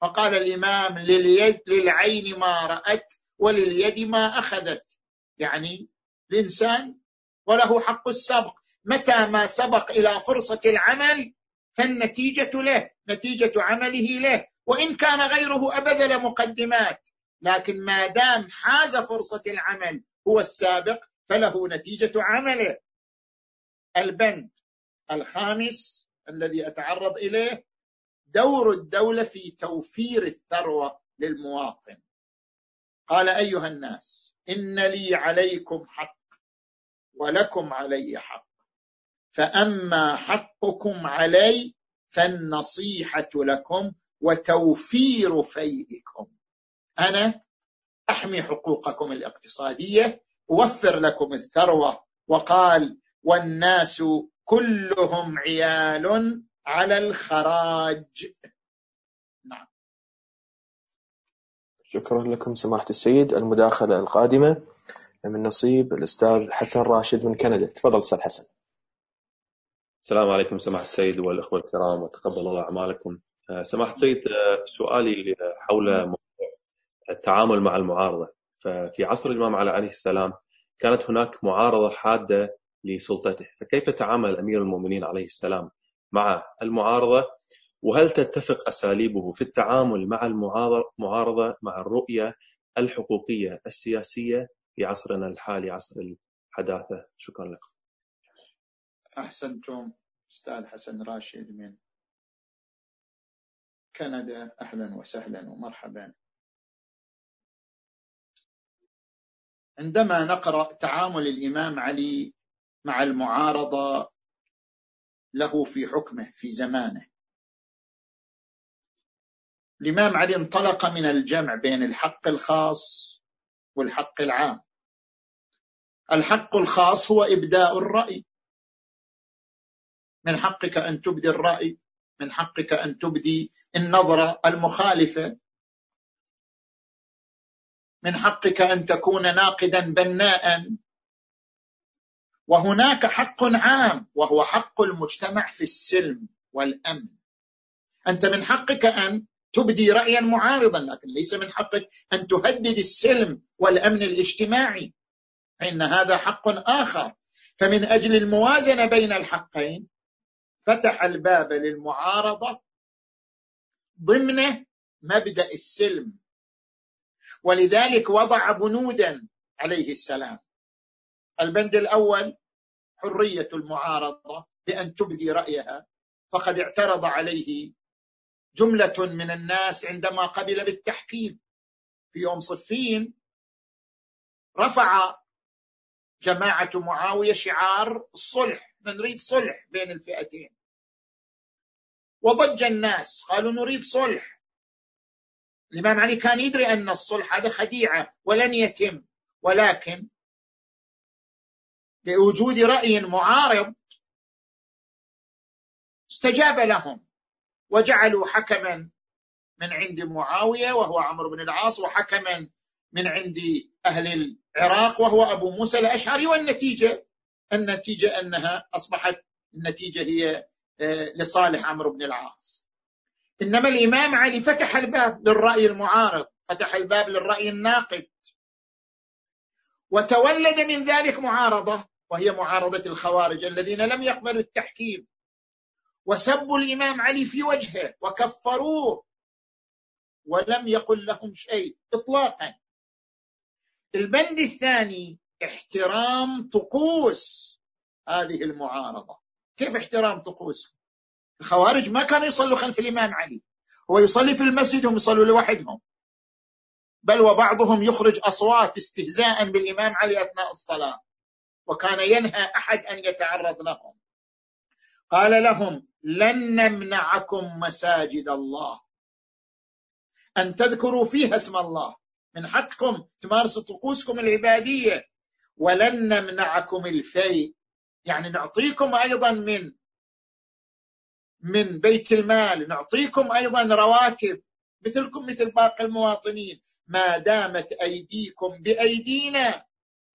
فقال الإمام لليد للعين ما رأت ولليد ما أخذت. يعني الإنسان وله حق السبق. متى ما سبق إلى فرصة العمل فالنتيجة له نتيجة عمله له. وإن كان غيره أبذل مقدمات لكن ما دام حاز فرصة العمل هو السابق فله نتيجة عمله. البند الخامس الذي أتعرض إليه دور الدولة في توفير الثروة للمواطن. قال أيها الناس إن لي عليكم حق ولكم علي حق. فأما حقكم علي فالنصيحة لكم وتوفير فيئكم أنا أحمي حقوقكم الاقتصادية أوفر لكم الثروة وقال والناس كلهم عيال على الخراج. نعم. شكرا لكم سماحة السيد. المداخلة القادمة من نصيب الأستاذ حسن راشد من كندا. تفضل أستاذ حسن. السلام عليكم سماحة السيد والأخوة الكرام وتقبل الله أعمالكم. آه، سماحة السيد آه، سؤالي حول موضوع التعامل مع المعارضة. ففي عصر الإمام علي عليه السلام كانت هناك معارضة حادة لسلطته. فكيف تعامل أمير المؤمنين عليه السلام مع المعارضة؟ وهل تتفق أساليبه في التعامل مع المعارضة مع الرؤية الحقوقية السياسية في عصرنا الحالي عصر الحداثة؟ شكرا لكم. أحسنتم أستاذ حسن راشد من كندا. أهلا وسهلا ومرحبا. عندما نقرأ تعامل الإمام علي مع المعارضة له في حكمه في زمانه. الإمام علي انطلق من الجمع بين الحق الخاص والحق العام. الحق الخاص هو إبداء الرأي. من حقك أن تبدي الرأي من حقك أن تبدي النظرة المخالفة من حقك أن تكون ناقدا بناء. وهناك حق عام وهو حق المجتمع في السلم والأمن. أنت من حقك أن تبدي رأيا معارضا لكن ليس من حقك أن تهدد السلم والأمن الاجتماعي. فإن هذا حق آخر. فمن أجل الموازنة بين الحقين فتح الباب للمعارضة ضمن مبدأ السلم. ولذلك وضع بنودا عليه السلام. البند الأول حرية المعارضة بأن تبدي رأيها فقد اعترض عليه جملة من الناس عندما قبل بالتحكيم. في يوم صفين رفع جماعة معاوية شعار الصلح نريد صلح بين الفئتين. وضج الناس قالوا نريد صلح. الإمام علي كان يدري أن الصلح هذا خديعة ولن يتم. ولكن بوجود رأي معارض استجاب لهم وجعلوا حكما من عند معاوية وهو عمرو بن العاص وحكما من عند أهل العراق وهو أبو موسى الأشعري. والنتيجة النتيجة أنها أصبحت النتيجة هي آه، لصالح عمرو بن العاص. إنما الإمام علي فتح الباب للرأي المعارض فتح الباب للرأي الناقد. وتولد من ذلك معارضة وهي معارضة الخوارج الذين لم يقبلوا التحكيم. وسبوا الإمام علي في وجهه وكفروه ولم يقل لهم شيء إطلاقا. البند الثاني احترام طقوس هذه المعارضة. كيف احترام طقوسهم الخوارج ما كانوا يصلوا خلف الإمام علي. هو يصلي في المسجد هم يصلوا لوحدهم. بل وبعضهم يخرج أصوات استهزاء بالإمام علي أثناء الصلاة. وكان ينهى أحد أن يتعرض لهم. قال لهم لن نمنعكم مساجد الله. أن تذكروا فيها اسم الله. من حقكم تمارسوا طقوسكم العبادية. ولن نمنعكم الفيء. يعني نعطيكم أيضا من من بيت المال. نعطيكم أيضا رواتب مثلكم مثل باقي المواطنين. ما دامت أيديكم بأيدينا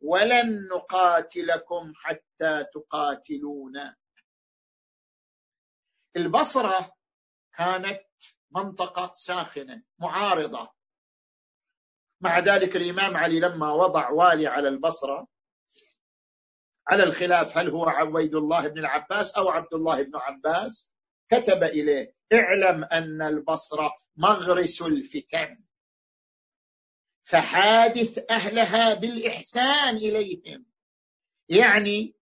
ولن نقاتلكم حتى تقاتلونا. البصرة كانت منطقة ساخنة معارضة. مع ذلك الإمام علي لما وضع والي على البصرة على الخلاف هل هو عبيد الله بن العباس أو عبد الله بن عباس كتب إليه اعلم أن البصرة مغرس الفتن. فحادث أهلها بالإحسان إليهم. يعني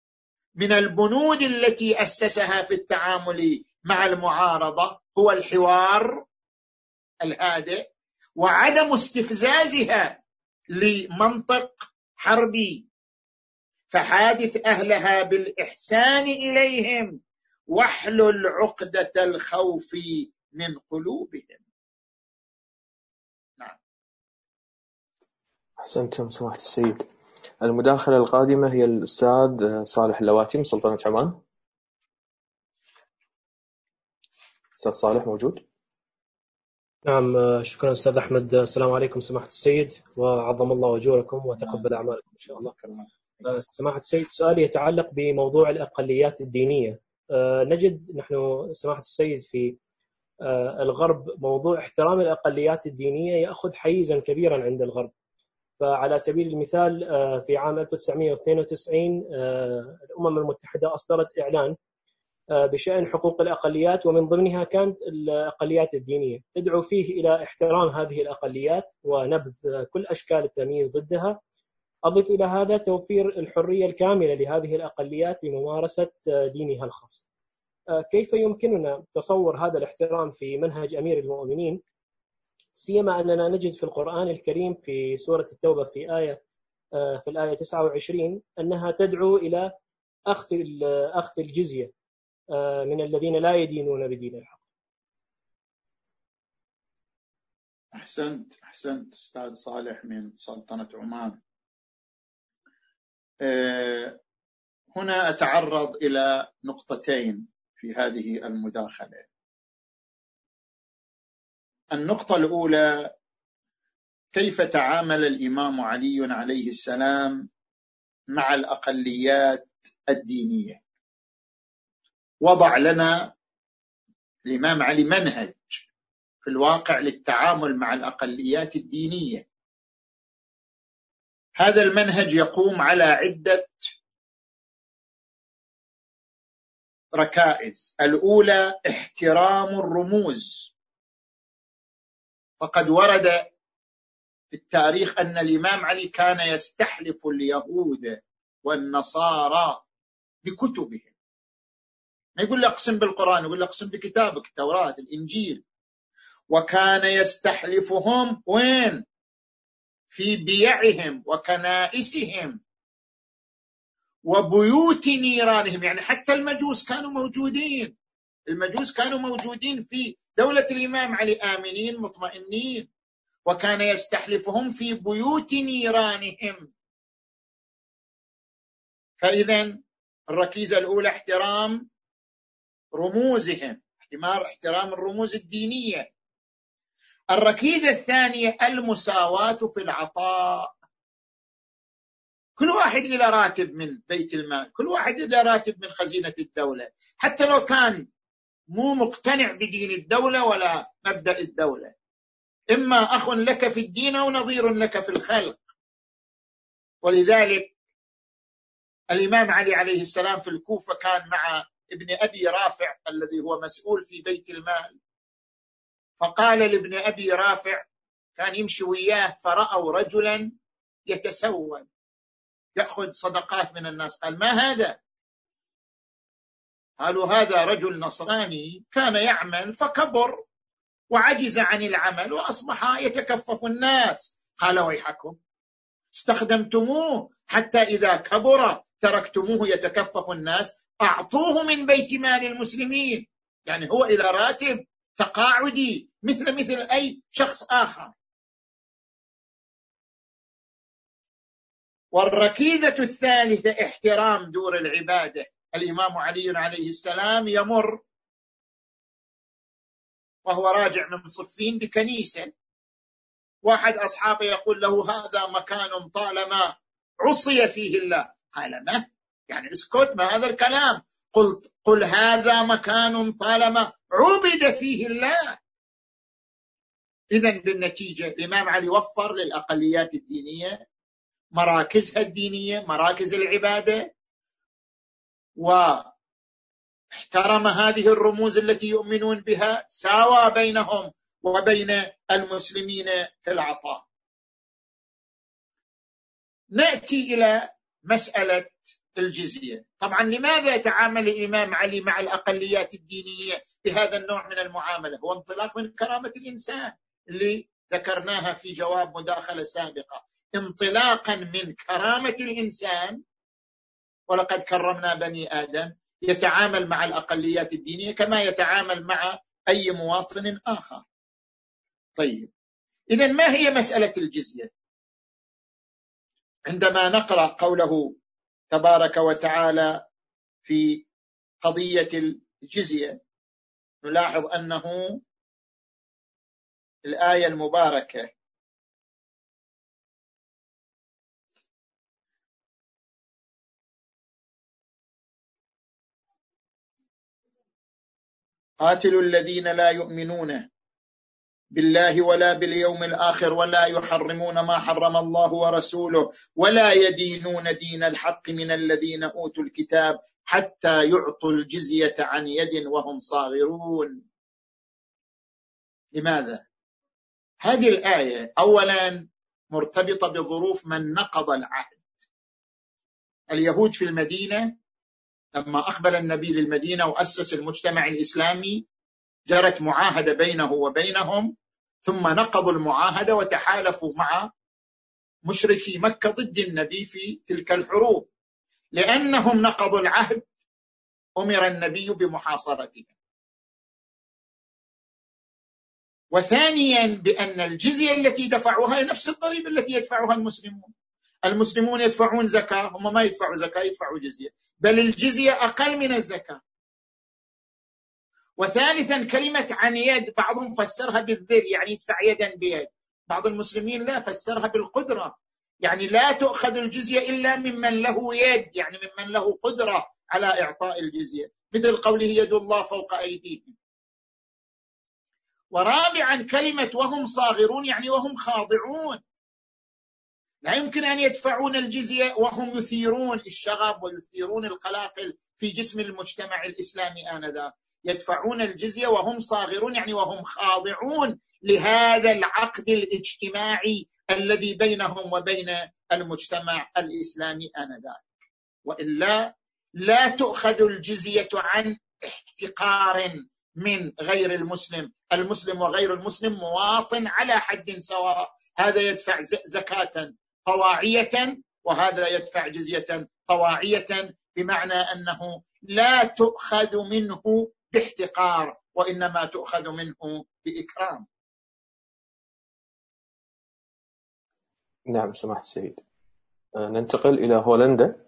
من البنود التي أسسها في التعامل مع المعارضة هو الحوار الهادئ وعدم استفزازها لمنطق حربي. فحادث أهلها بالإحسان إليهم. واحلل عقدة الخوف من قلوبهم. نعم. أحسنتم سماحة السيد. المداخلة القادمة هي الأستاذ صالح اللواتي من سلطنة عمان. أستاذ صالح موجود؟ نعم شكرا أستاذ أحمد. السلام عليكم سماحة السيد وعظم الله أجوركم وتقبل أعمالكم إن شاء الله. سماحة السيد سؤالي يتعلق بموضوع الأقليات الدينية. آه، نجد نحن سماحة السيد في آه، الغرب موضوع احترام الأقليات الدينية يأخذ حيزا كبيرا عند الغرب. فعلى سبيل المثال آه، في عام 1992 الأمم المتحدة أصدرت إعلان بشأن حقوق الأقليات ومن ضمنها كانت الأقليات الدينية تدعو فيه إلى احترام هذه الأقليات ونبذ كل أشكال التمييز ضدها أضف إلى هذا توفير الحرية الكاملة لهذه الأقليات لممارسة آه، دينها الخاص. آه، كيف يمكننا تصور هذا الاحترام في منهج أمير المؤمنين؟ سيما أننا نجد في القرآن الكريم في سورة التوبة في آية في الآية 29 أنها تدعو إلى أخذ أخذ الجزية آه، من الذين لا يدينون بدين الحق. أحسنت أحسنت أستاذ صالح من سلطنة عمان. آه، هنا أتعرض إلى نقطتين في هذه المداخلة. النقطة الأولى كيف تعامل الإمام علي عليه السلام مع الأقليات الدينية؟ وضع لنا الإمام علي منهج في الواقع للتعامل مع الأقليات الدينية. هذا المنهج يقوم على عدة ركائز. الأولى احترام الرموز. فقد ورد في التاريخ أن الإمام علي كان يستحلف اليهود والنصارى بكتبهم. ما يقول لي اقسم بالقرآن يقول لي اقسم بكتابك التوراة الإنجيل. وكان يستحلفهم وين؟ في بيعهم وكنائسهم وبيوت نيرانهم. يعني حتى المجوس كانوا موجودين. المجوس كانوا موجودين في دولة الإمام علي آمنين مطمئنين. وكان يستحلفهم في بيوت نيرانهم. فإذا الركيزة الأولى احترام رموزهم. احترام الرموز الدينية. الركيزة الثانية المساواة في العطاء. كل واحد إلى راتب من بيت المال كل واحد إلى راتب من خزينة الدولة. حتى لو كان مو مقتنع بدين الدولة ولا مبدأ الدولة. إما أخ لك في الدين أو نظير لك في الخلق. ولذلك الإمام علي عليه السلام في الكوفة كان مع ابن أبي رافع الذي هو مسؤول في بيت المال. فقال لابن أبي رافع كان يمشي وياه فرأوا رجلا يتسول. يأخذ صدقات من الناس. قال ما هذا؟ قالوا هذا رجل نصراني كان يعمل فكبر وعجز عن العمل وأصبح يتكفف الناس. قال ويحكم. استخدمتموه حتى إذا كبر تركتموه يتكفف الناس. أعطوه من بيت مال المسلمين. يعني هو إلى راتب تقاعدي مثل مثل أي شخص آخر. والركيزة الثالثة احترام دور العبادة. الإمام علي عليه السلام يمر وهو راجع من صفين بكنيسة. واحد أصحابه يقول له هذا مكان طالما عصي فيه الله. قال ما؟ يعني اسكت ما هذا الكلام. قلت قل هذا مكان طالما عبد فيه الله. إذا بالنتيجة الإمام علي وفر للأقليات الدينية مراكزها الدينية مراكز العبادة واحترم هذه الرموز التي يؤمنون بها ساوى بينهم وبين المسلمين في العطاء. نأتي إلى مسألة الجزية. طبعا لماذا يتعامل الامام علي مع الأقليات الدينية؟ بهذا النوع من المعاملة هو انطلاق من كرامة الإنسان اللي ذكرناها في جواب مداخلة سابقة انطلاقا من كرامة الإنسان ولقد كرمنا بني آدم يتعامل مع الأقليات الدينية كما يتعامل مع أي مواطن آخر. طيب اذا ما هي مسألة الجزية؟ عندما نقرأ قوله تبارك وتعالى في قضية الجزية نلاحظ أنه الآية المباركة قاتلوا الذين لا يؤمنون. بالله ولا باليوم الآخر ولا يحرمون ما حرم الله ورسوله ولا يدينون دين الحق من الذين أوتوا الكتاب حتى يعطوا الجزية عن يد وهم صاغرون. لماذا؟ هذه الآية اولا مرتبطة بظروف من نقض العهد. اليهود في المدينة لما أقبل النبي للمدينة وأسس المجتمع الإسلامي جرت معاهدة بينه وبينهم ثم نقضوا المعاهدة وتحالفوا مع مشركي مكة ضد النبي في تلك الحروب. لأنهم نقضوا العهد أمر النبي بمحاصرتهم. وثانيا بأن الجزية التي دفعوها هي نفس الضريبة التي يدفعها المسلمون. المسلمون يدفعون زكاة هم ما يدفعوا زكاة يدفعوا جزية. بل الجزية أقل من الزكاة. وثالثا كلمة عن يد بعضهم فسرها بالذل يعني يدفع يدا بيد. بعض المسلمين لا فسرها بالقدرة. يعني لا تؤخذ الجزية إلا ممن له يد يعني ممن له قدرة على إعطاء الجزية. مثل قوله يد الله فوق أيديهم. ورابعا كلمة وهم صاغرون يعني وهم خاضعون. لا يمكن أن يدفعون الجزية وهم يثيرون الشغب ويثيرون القلاقل في جسم المجتمع الإسلامي آنذاك. يدفعون الجزية وهم صاغرون يعني وهم خاضعون لهذا العقد الاجتماعي الذي بينهم وبين المجتمع الإسلامي آنذاك. والا لا تؤخذ الجزية عن احتقار من غير المسلم. المسلم وغير المسلم مواطن على حد سواء. هذا يدفع زكاة طواعية وهذا يدفع جزية طواعية بمعنى أنه لا تؤخذ منه باحتقار وإنما تؤخذ منه بإكرام. نعم سماحة السيد. ننتقل إلى هولندا.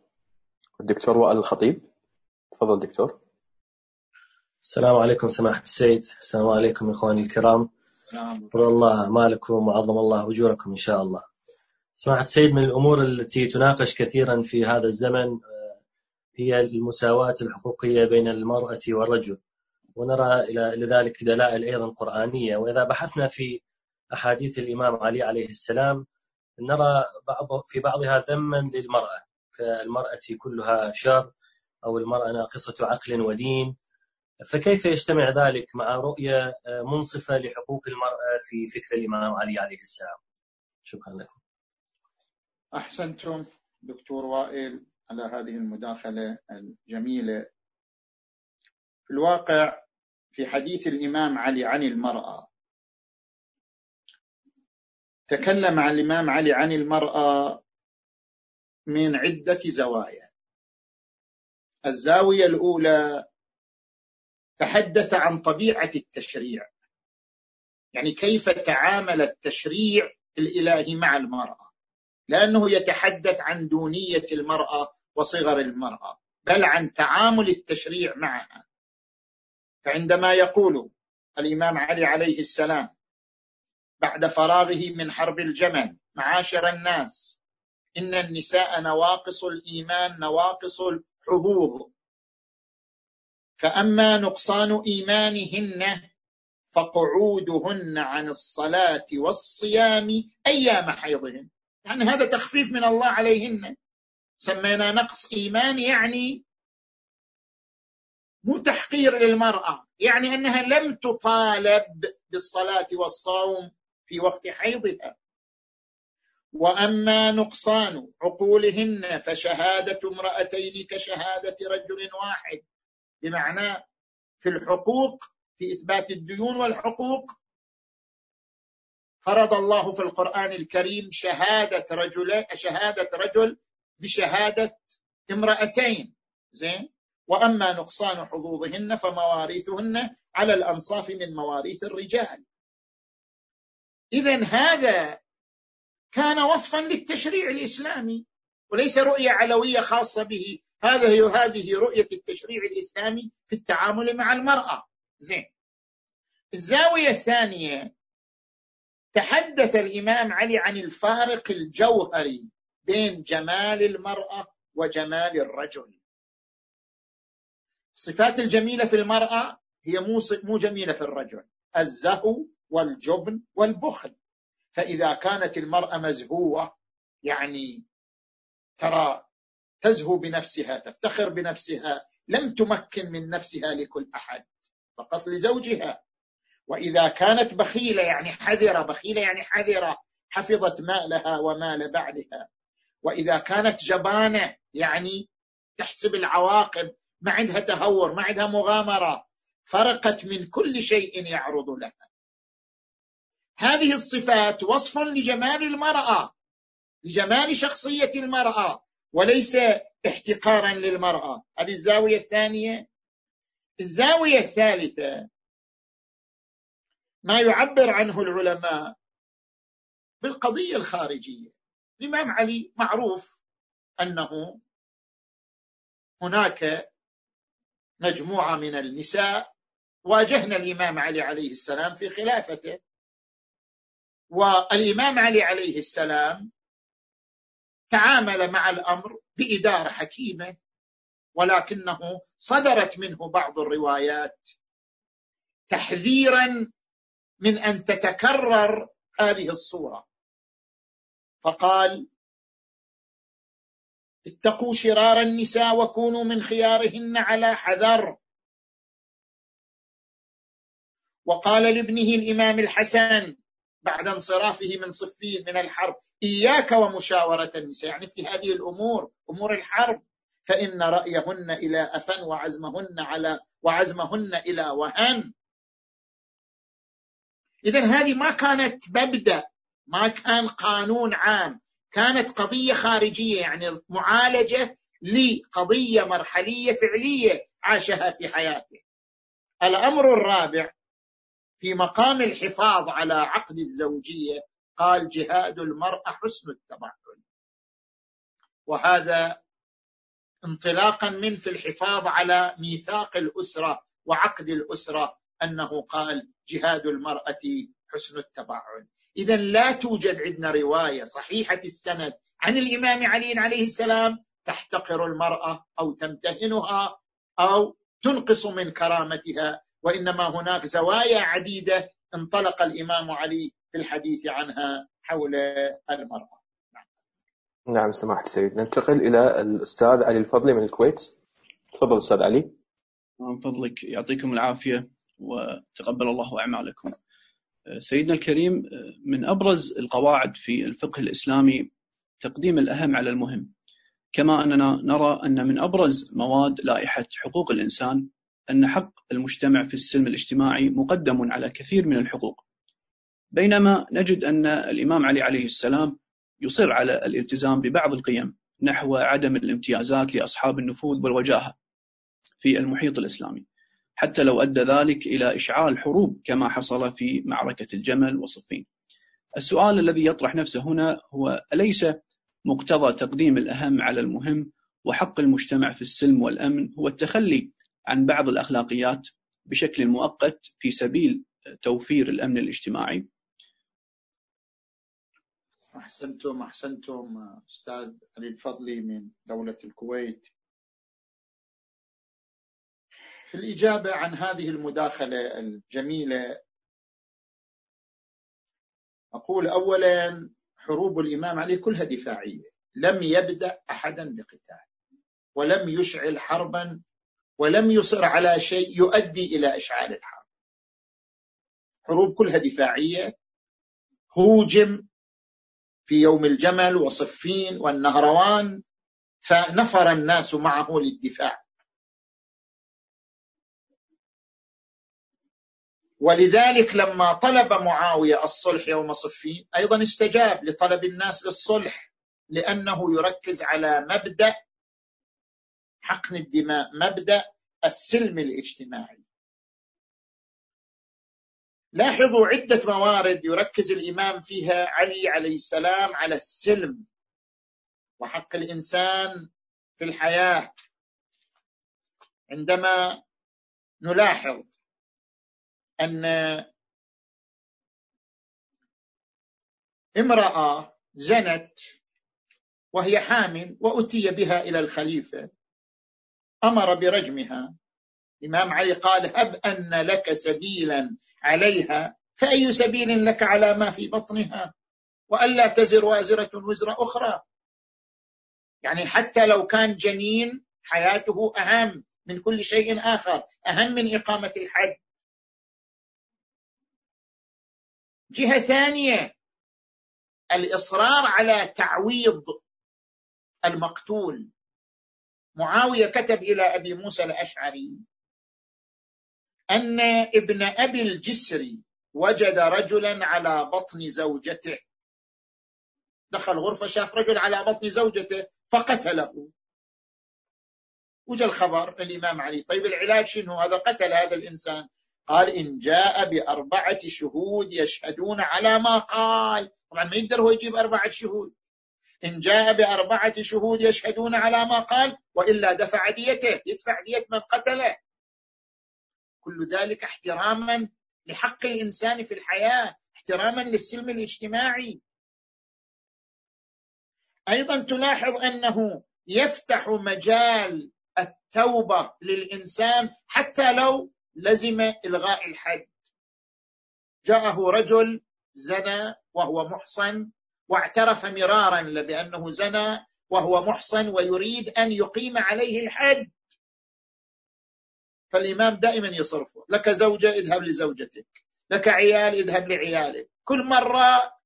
الدكتور وائل الخطيب. تفضل دكتور. السلام عليكم سماحة السيد. السلام عليكم إخواني الكرام. نعم. الله أعمالكم وعظم الله أجوركم إن شاء الله. سماحة السيد من الأمور التي تناقش كثيرا في هذا الزمن آه، هي المساواة الحقوقية بين المرأة والرجل. ونرى إلى ذلك دلائل أيضا قرآنية. وإذا بحثنا في أحاديث الإمام علي عليه السلام نرى بعض في بعضها ذما للمرأة كالمرأة كلها شر أو المرأة ناقصة عقل ودين. فكيف يجتمع ذلك مع رؤية منصفة لحقوق المرأة في فكر الإمام علي عليه السلام؟ شكرا لكم. أحسنتم دكتور وائل على هذه المداخلة الجميلة. في الواقع في حديث الإمام علي عن المرأة. تكلم عن الإمام علي عن المرأة من عدة زوايا. الزاوية الأولى تحدث عن طبيعة التشريع. يعني كيف تعامل التشريع الإلهي مع المرأة. لأنه يتحدث عن دونية المرأة وصغر المرأة بل عن تعامل التشريع معها. فعندما يقول الإمام علي عليه السلام بعد فراغه من حرب الجمل معاشر الناس إن النساء نواقص الإيمان نواقص الحظوظ فأما نقصان إيمانهن فقعودهن عن الصلاة والصيام أيام حيضهن. يعني هذا تخفيف من الله عليهن. سمينا نقص إيمان يعني مو تحقير للمرأة. يعني أنها لم تطالب بالصلاة والصوم في وقت حيضها. وأما نقصان عقولهن فشهادة امرأتين كشهادة رجل واحد. بمعنى في الحقوق في إثبات الديون والحقوق فرض الله في القرآن الكريم شهادة رجل شهادة رجل بشهادة امرأتين. زين؟ وأما نقصان حظوظهن فمواريثهن على الأنصاف من مواريث الرجال. اذا هذا كان وصفا للتشريع الإسلامي وليس رؤية علوية خاصة به. هذه هذه رؤية التشريع الإسلامي في التعامل مع المرأة. زين. الزاوية الثانية تحدث الإمام علي عن الفارق الجوهري بين جمال المرأة وجمال الرجل. الصفات الجميلة في المرأة هي مو مو جميلة في الرجل. الزهو والجبن والبخل. فإذا كانت المرأة مزهوة يعني ترى تزهو بنفسها تفتخر بنفسها لم تمكن من نفسها لكل أحد فقط لزوجها. وإذا كانت بخيلة يعني حذرة بخيلة يعني حذرة حفظت مالها ومال بعدها. وإذا كانت جبانة يعني تحسب العواقب ما عندها تهور ما عندها مغامرة. فرقت من كل شيء يعرض لها. هذه الصفات وصف لجمال المرأة لجمال شخصية المرأة وليس احتقارا للمرأة. هذه الزاوية الثانية. الزاوية الثالثة ما يعبر عنه العلماء بالقضية الخارجية. الإمام علي معروف أنه هناك مجموعة من النساء. واجهنا الإمام علي عليه السلام في خلافته. والإمام علي عليه السلام تعامل مع الأمر بإدارة حكيمة ولكنه صدرت منه بعض الروايات تحذيرا من أن تتكرر هذه الصورة. فقال اتقوا شرار النساء وكونوا من خيارهن على حذر. وقال لابنه الإمام الحسن بعد انصرافه من صفين من الحرب إياك ومشاورة النساء يعني في هذه الأمور أمور الحرب فإن رأيهن إلى أفن وعزمهن على وعزمهن إلى وهن. إذا هذه ما كانت مبدأ ما كان قانون عام. كانت قضية خارجية يعني معالجة لقضية مرحلية فعلية عاشها في حياته. الأمر الرابع في مقام الحفاظ على عقد الزوجية قال جهاد المرأة حسن التبعل وهذا انطلاقا من في الحفاظ على ميثاق الأسرة وعقد الأسرة أنه قال جهاد المرأة حسن التبعل إذا لا توجد عندنا رواية صحيحة السند عن الإمام علي عليه السلام تحتقر المرأة أو تمتهنها أو تنقص من كرامتها وإنما هناك زوايا عديدة انطلق الإمام علي في الحديث عنها حول المرأة. نعم سماحة السيد. ننتقل إلى الأستاذ علي الفضلي من الكويت. تفضل أستاذ علي. من فضلك يعطيكم العافية وتقبل الله أعمالكم. سيدنا الكريم من أبرز القواعد في الفقه الإسلامي تقديم الأهم على المهم. كما أننا نرى أن من أبرز مواد لائحة حقوق الإنسان أن حق المجتمع في السلم الاجتماعي مقدم على كثير من الحقوق. بينما نجد أن الإمام علي عليه السلام يصر على الالتزام ببعض القيم نحو عدم الامتيازات لأصحاب النفوذ والوجاهة في المحيط الإسلامي. حتى لو أدى ذلك إلى إشعال حروب كما حصل في معركة الجمل وصفين. السؤال الذي يطرح نفسه هنا هو أليس مقتضى تقديم الأهم على المهم وحق المجتمع في السلم والأمن هو التخلي عن بعض الأخلاقيات بشكل مؤقت في سبيل توفير الأمن الاجتماعي؟ أحسنتم أحسنتم أستاذ علي الفضلي من دولة الكويت. في الإجابة عن هذه المداخلة الجميلة. أقول أولا حروب الإمام علي كلها دفاعية. لم يبدأ أحدا بقتال ولم يشعل حربا ولم يصر على شيء يؤدي إلى إشعال الحرب. حروب كلها دفاعية. هوجم في يوم الجمل وصفين والنهروان فنفر الناس معه للدفاع. ولذلك لما طلب معاوية الصلح يوم صفين أيضا استجاب لطلب الناس للصلح لأنه يركز على مبدأ حقن الدماء مبدأ السلم الاجتماعي. لاحظوا عدة موارد يركز الإمام فيها علي عليه السلام على السلم وحق الإنسان في الحياة. عندما نلاحظ أن امرأة زنت وهي حامل وأتي بها إلى الخليفة. أمر برجمها. الامام علي قال هب أن لك سبيلا عليها فأي سبيل لك على ما في بطنها؟ وألا تزر وازرة وزر أخرى. يعني حتى لو كان جنين حياته أهم من كل شيء آخر أهم من إقامة الحد جهة ثانية الإصرار على تعويض المقتول. معاوية كتب إلى أبي موسى الأشعري أن ابن أبي الجسري وجد رجلا على بطن زوجته. دخل غرفة شاف رجل على بطن زوجته فقتله. وجا الخبر للامام علي طيب العلاج شنو؟ هذا قتل هذا الإنسان. قال إن جاء بأربعة شهود يشهدون على ما قال. طبعا ما يقدر هو يجيب أربعة شهود. إن جاء بأربعة شهود يشهدون على ما قال وإلا دفع ديته يدفع دية من قتله. كل ذلك احتراما لحق الإنسان في الحياة احتراما للسلم الاجتماعي. أيضا تلاحظ أنه يفتح مجال التوبة للإنسان حتى لو لزم إلغاء الحد. جاءه رجل زنى وهو محصن واعترف مرارا بأنه زنى وهو محصن ويريد أن يقيم عليه الحد. فالإمام دائما يصرفه لك زوجة اذهب لزوجتك لك عيال اذهب لعيالك كل مرة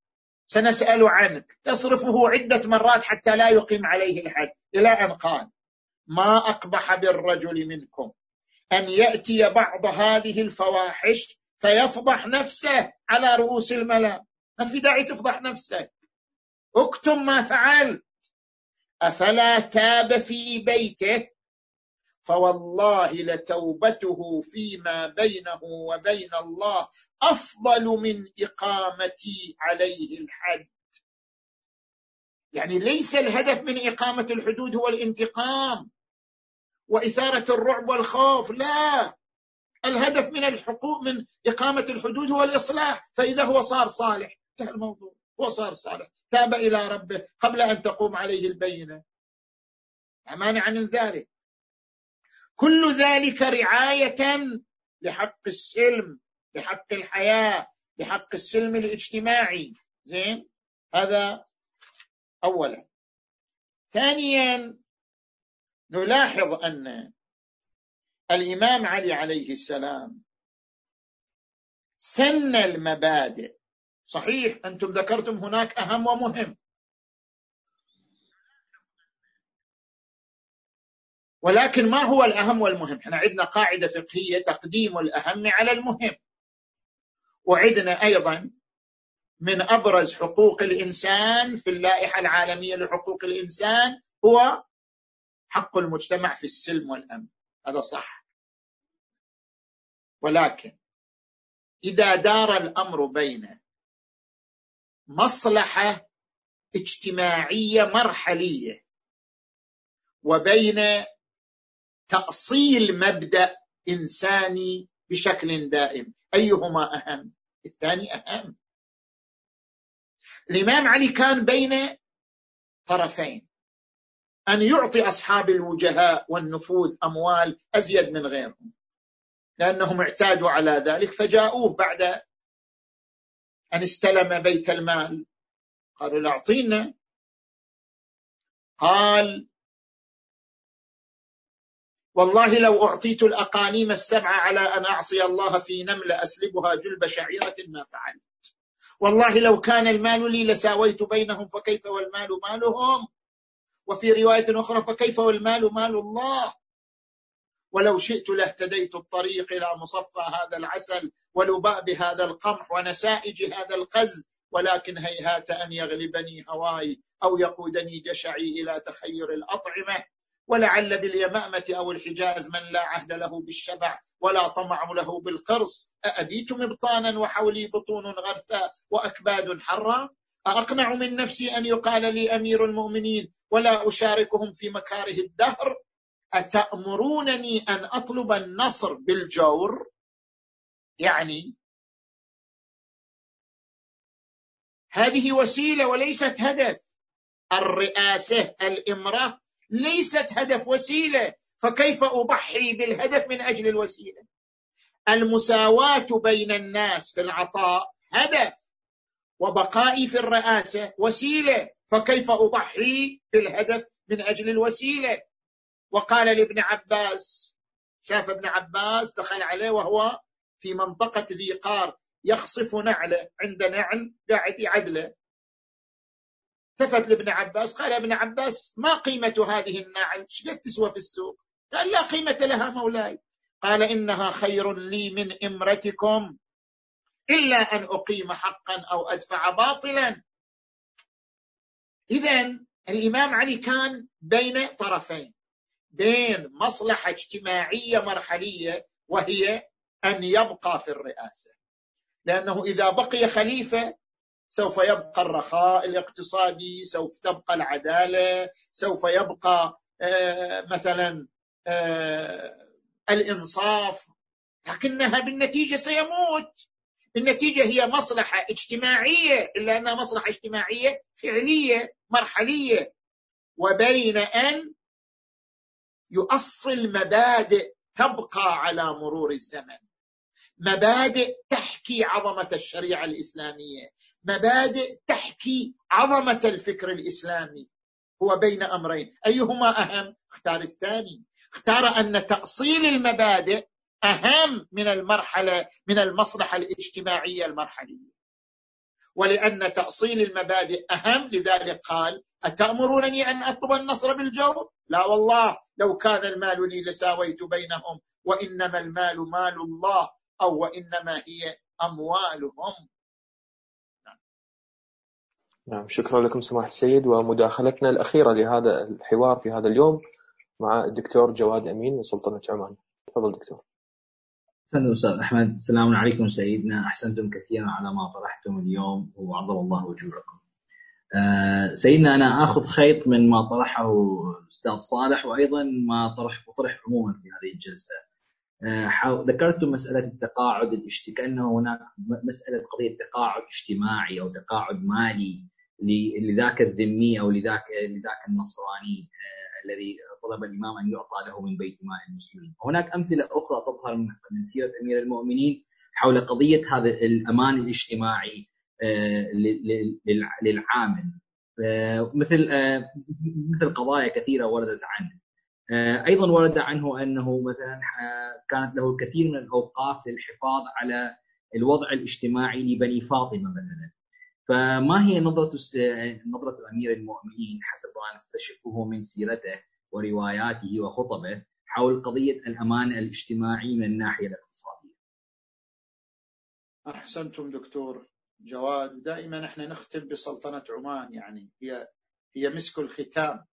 سنسأل عنك. يصرفه عدة مرات حتى لا يقيم عليه الحد. إلى أن قال ما أقبح بالرجل منكم. أن يأتي بعض هذه الفواحش فيفضح نفسه على رؤوس الملأ. ما في داعي تفضح نفسك. اكتم ما فعلت. أفلا تاب في بيته؟ فوالله لتوبته فيما بينه وبين الله أفضل من إقامتي عليه الحد. يعني ليس الهدف من إقامة الحدود هو الانتقام. وإثارة الرعب والخوف. لا. الهدف من الحقوق من إقامة الحدود هو الإصلاح. فإذا هو صار صالح انتهى الموضوع. هو صار صالح. تاب إلى ربه قبل أن تقوم عليه البينة. لا مانع من ذلك. كل ذلك رعاية لحق السلم لحق الحياة لحق السلم الاجتماعي. زين؟ هذا أولا. ثانيا نلاحظ أن الإمام علي عليه السلام سن المبادئ. صحيح أنتم ذكرتم هناك أهم ومهم. ولكن ما هو الأهم والمهم؟ إحنا عندنا قاعدة فقهية تقديم الأهم على المهم. وعندنا أيضا من أبرز حقوق الإنسان في اللائحة العالمية لحقوق الإنسان هو حق المجتمع في السلم والأمن. هذا صح. ولكن إذا دار الأمر بين مصلحة اجتماعية مرحلية وبين تأصيل مبدأ إنساني بشكل دائم أيهما أهم؟ الثاني أهم. الإمام علي كان بين طرفين. أن يعطي أصحاب الوجهاء والنفوذ أموال أزيد من غيرهم. لأنهم اعتادوا على ذلك فجاءوه بعد أن استلم بيت المال. قالوا لا أعطينا. قال والله لو أعطيت الأقانيم السبعة على أن أعصي الله في نملة أسلبها جلب شعيرة ما فعلت. والله لو كان المال لي لساويت بينهم فكيف والمال مالهم؟ وفي رواية أخرى فكيف والمال مال الله؟ ولو شئت لاهتديت الطريق إلى مصفى هذا العسل ولباب هذا القمح ونسائج هذا القز ولكن هيهات أن يغلبني هواي أو يقودني جشعي إلى تخير الأطعمة. ولعل باليمامة أو الحجاز من لا عهد له بالشبع ولا طمع له بالقرص. أأبيت مبطانا وحولي بطون غرثا وأكباد حرا؟ أأقنع من نفسي أن يقال لي أمير المؤمنين ولا أشاركهم في مكاره الدهر؟ أتأمرونني أن أطلب النصر بالجور؟ يعني هذه وسيلة وليست هدف. الرئاسة الإمرة ليست هدف وسيلة. فكيف أضحي بالهدف من أجل الوسيلة؟ المساواة بين الناس في العطاء هدف. وبقائي في الرئاسة وسيلة فكيف أضحي بالهدف من أجل الوسيلة؟ وقال لابن عباس شاف ابن عباس دخل عليه وهو في منطقة ذي قار يخصف نعله عند نعل قاعد يعدله. التفت لابن عباس قال ابن عباس ما قيمة هذه النعل؟ إيش قد تسوى في السوق؟ قال لا قيمة لها مولاي. قال إنها خير لي من إمرتكم. إلا أن أقيم حقا أو أدفع باطلا. إذا الإمام علي كان بين طرفين بين مصلحة اجتماعية مرحلية وهي أن يبقى في الرئاسة. لأنه إذا بقي خليفة سوف يبقى الرخاء الاقتصادي سوف تبقى العدالة سوف يبقى آه، مثلا آه، الإنصاف. لكنها بالنتيجة سيموت. بالنتيجة هي مصلحة اجتماعية إلا أنها مصلحة اجتماعية فعلية مرحلية. وبين أن يؤصل مبادئ تبقى على مرور الزمن. مبادئ تحكي عظمة الشريعة الإسلامية. مبادئ تحكي عظمة الفكر الإسلامي. هو بين أمرين. أيهما أهم؟ اختار الثاني. اختار أن تأصيل المبادئ أهم من المرحلة من المصلحة الاجتماعية المرحلية. ولأن تأصيل المبادئ أهم لذلك قال أتأمرونني أن أطلب النصر بالجور لا والله لو كان المال لي لساويت بينهم وإنما المال مال الله أو وإنما هي أموالهم. نعم شكرا لكم سماحة السيد. ومداخلتنا الأخيرة لهذا الحوار في هذا اليوم مع الدكتور جواد أمين من سلطنة عمان. تفضل دكتور. أحسنتم أستاذ أحمد. السلام عليكم سيدنا. أحسنتم كثيرا على ما طرحتم اليوم وعظم الله أجوركم. آه، سيدنا أنا أخذ خيط من ما طرحه الأستاذ صالح وأيضا ما طرح طرح عموما في هذه الجلسة. آه، ذكرت مسألة التقاعد الاجتماعي كأنه هناك مسألة قضية تقاعد اجتماعي أو تقاعد مالي لذاك الذمي أو لذاك لذاك النصراني. آه، الذي طلب الإمام أن يعطى له من بيت مال المسلمين. هناك أمثلة أخرى تظهر من سيرة أمير المؤمنين حول قضية هذا الأمان الاجتماعي آه، للعامل. مثل مثل قضايا كثيرة وردت عنه. آه، أيضا ورد عنه أنه مثلا آه، كانت له الكثير من الأوقاف للحفاظ على الوضع الاجتماعي لبني فاطمة مثلا. فما هي نظرة آه، نظرة امير المؤمنين حسب ما نستشفه من سيرته ورواياته وخطبه حول قضية الأمان الاجتماعي من الناحية الاقتصادية. أحسنتم دكتور جواد دائما إحنا نختم بسلطنة عمان يعني هي هي مسك الختام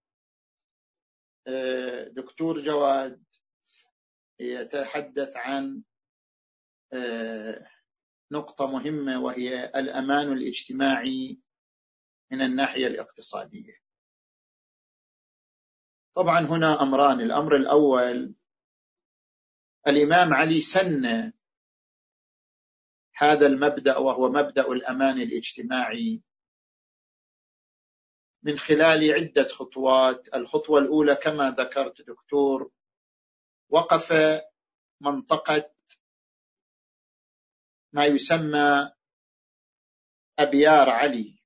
دكتور جواد يتحدث عن آه، نقطة مهمة وهي الأمان الاجتماعي من الناحية الاقتصادية. طبعا هنا أمران، الأمر الأول الإمام علي سن هذا المبدأ وهو مبدأ الأمان الاجتماعي من خلال عدة خطوات الخطوة الأولى كما ذكرت دكتور وقف منطقة ما يسمى أبيار علي.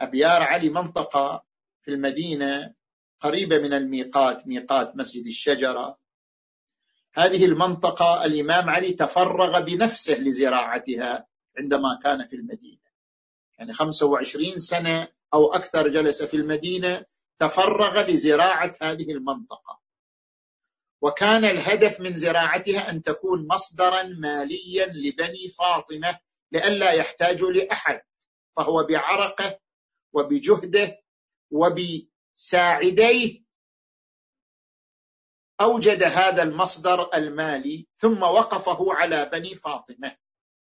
أبيار علي منطقة في المدينة قريبة من الميقات ميقات مسجد الشجرة. هذه المنطقة الإمام علي تفرغ بنفسه لزراعتها عندما كان في المدينة. يعني 25 سنة أو أكثر جلس في المدينة تفرغ لزراعة هذه المنطقة. وكان الهدف من زراعتها أن تكون مصدرا ماليا لبني فاطمة لئلا يحتاجوا لأحد فهو بعرقه وبجهده وبساعديه أوجد هذا المصدر المالي ثم وقفه على بني فاطمة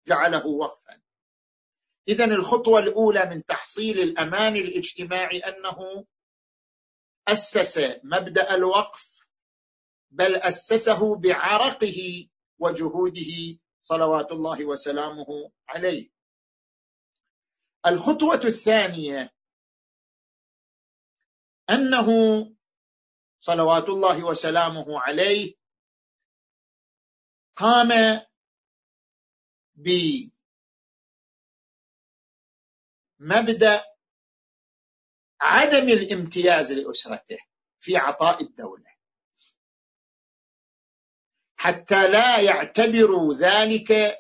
جعله وقفا. إذا الخطوة الأولى من تحصيل الأمان الاجتماعي أنه أسس مبدأ الوقف بل أسسه بعرقه وجهوده صلوات الله وسلامه عليه. الخطوة الثانية أنه صلوات الله وسلامه عليه قام ب مبدا عدم الامتياز لأسرته في عطاء الدولة حتى لا يعتبروا ذلك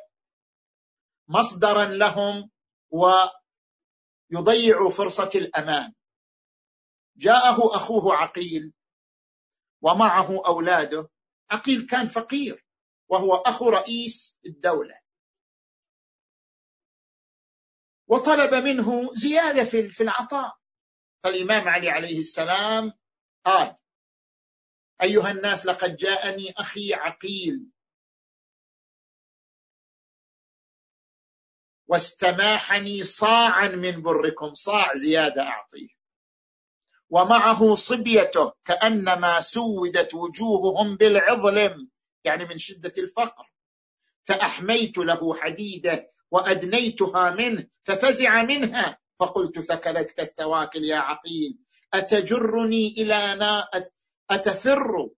مصدرا لهم ويضيعوا فرصة الأمان. جاءه أخوه عقيل ومعه أولاده. عقيل كان فقير وهو أخو رئيس الدولة. وطلب منه زيادة في العطاء. فالإمام علي عليه السلام قال أيها الناس لقد جاءني أخي عقيل. واستماحني صاعا من بركم صاع زيادة أعطيه. ومعه صبيته كأنما سودت وجوههم بالعظلم يعني من شدة الفقر. فأحميت له حديدة وأدنيتها منه ففزع منها. فقلت ثكلتك الثواكل يا عقيل أتجرني إلى نا أتفر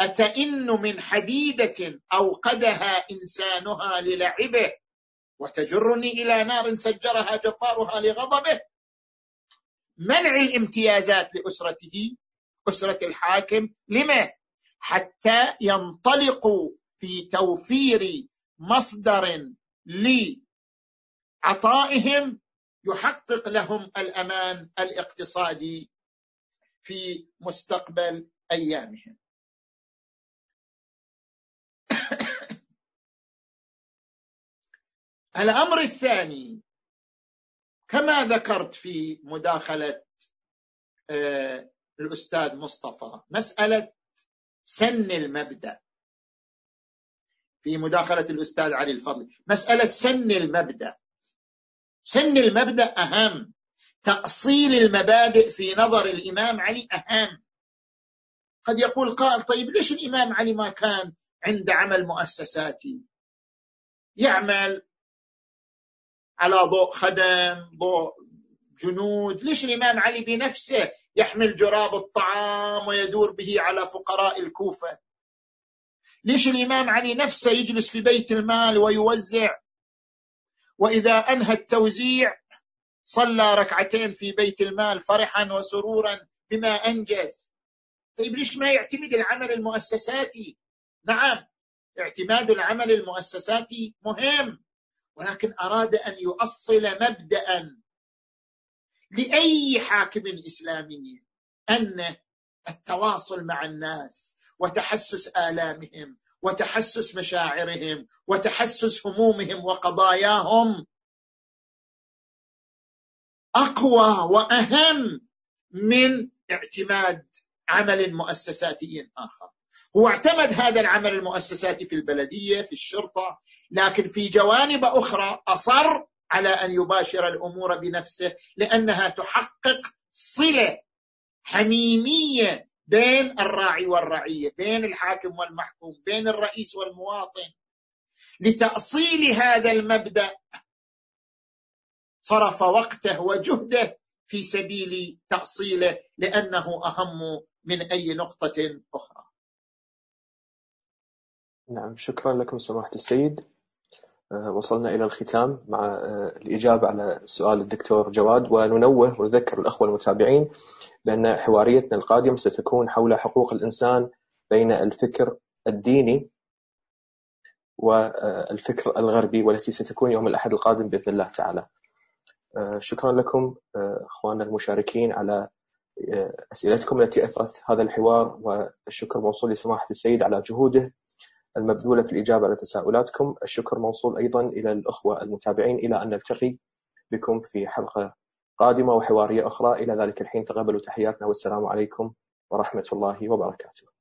أتئن من حديدة أوقدها إنسانها للعبه وتجرني إلى نار سجرها جبارها لغضبه منع الامتيازات لأسرته أسرة الحاكم لما؟ حتى ينطلقوا في توفير مصدر لعطائهم يحقق لهم الأمان الاقتصادي في مستقبل أيامهم. الأمر الثاني كما ذكرت في مداخلة آه، الأستاذ مصطفى مسألة سن المبدأ. في مداخلة الأستاذ علي الفضل مسألة سن المبدأ. سن المبدأ أهم. تأصيل المبادئ في نظر الإمام علي أهم. قد يقول قائل طيب ليش الإمام علي ما كان عند عمل مؤسساتي يعمل على ضوء خدم ضوء جنود. ليش الإمام علي بنفسه يحمل جراب الطعام ويدور به على فقراء الكوفة؟ ليش الإمام علي نفسه يجلس في بيت المال ويوزع؟ وإذا أنهى التوزيع صلى ركعتين في بيت المال فرحا وسرورا بما أنجز. طيب ليش ما يعتمد العمل المؤسساتي؟ نعم اعتماد العمل المؤسساتي مهم ولكن أراد أن يؤصل مبدأ لأي حاكم إسلامي أن التواصل مع الناس وتحسس آلامهم وتحسس مشاعرهم وتحسس همومهم وقضاياهم أقوى وأهم من اعتماد عمل مؤسساتي آخر. هو اعتمد هذا العمل المؤسساتي في البلدية في الشرطة لكن في جوانب أخرى أصر على أن يباشر الأمور بنفسه لأنها تحقق صلة حميمية بين الراعي والرعية بين الحاكم والمحكوم بين الرئيس والمواطن. لتأصيل هذا المبدأ صرف وقته وجهده في سبيل تأصيله لأنه أهم من أي نقطة أخرى. نعم شكرا لكم سماحة السيد. آه، وصلنا إلى الختام مع آه، الإجابة على سؤال الدكتور جواد. وننوه ونذكر الأخوة المتابعين بأن حواريتنا القادمة ستكون حول حقوق الإنسان بين الفكر الديني والفكر الغربي والتي ستكون يوم الأحد القادم بإذن الله تعالى. آه، شكرا لكم آه، أخواننا المشاركين على آه، أسئلتكم التي أثرت هذا الحوار والشكر موصول لسماحة السيد على جهوده المبذولة في الإجابة على تساؤلاتكم، الشكر موصول أيضا إلى الأخوة المتابعين إلى أن نلتقي بكم في حلقة قادمة وحوارية أخرى، إلى ذلك الحين تقبلوا تحياتنا والسلام عليكم ورحمة الله وبركاته.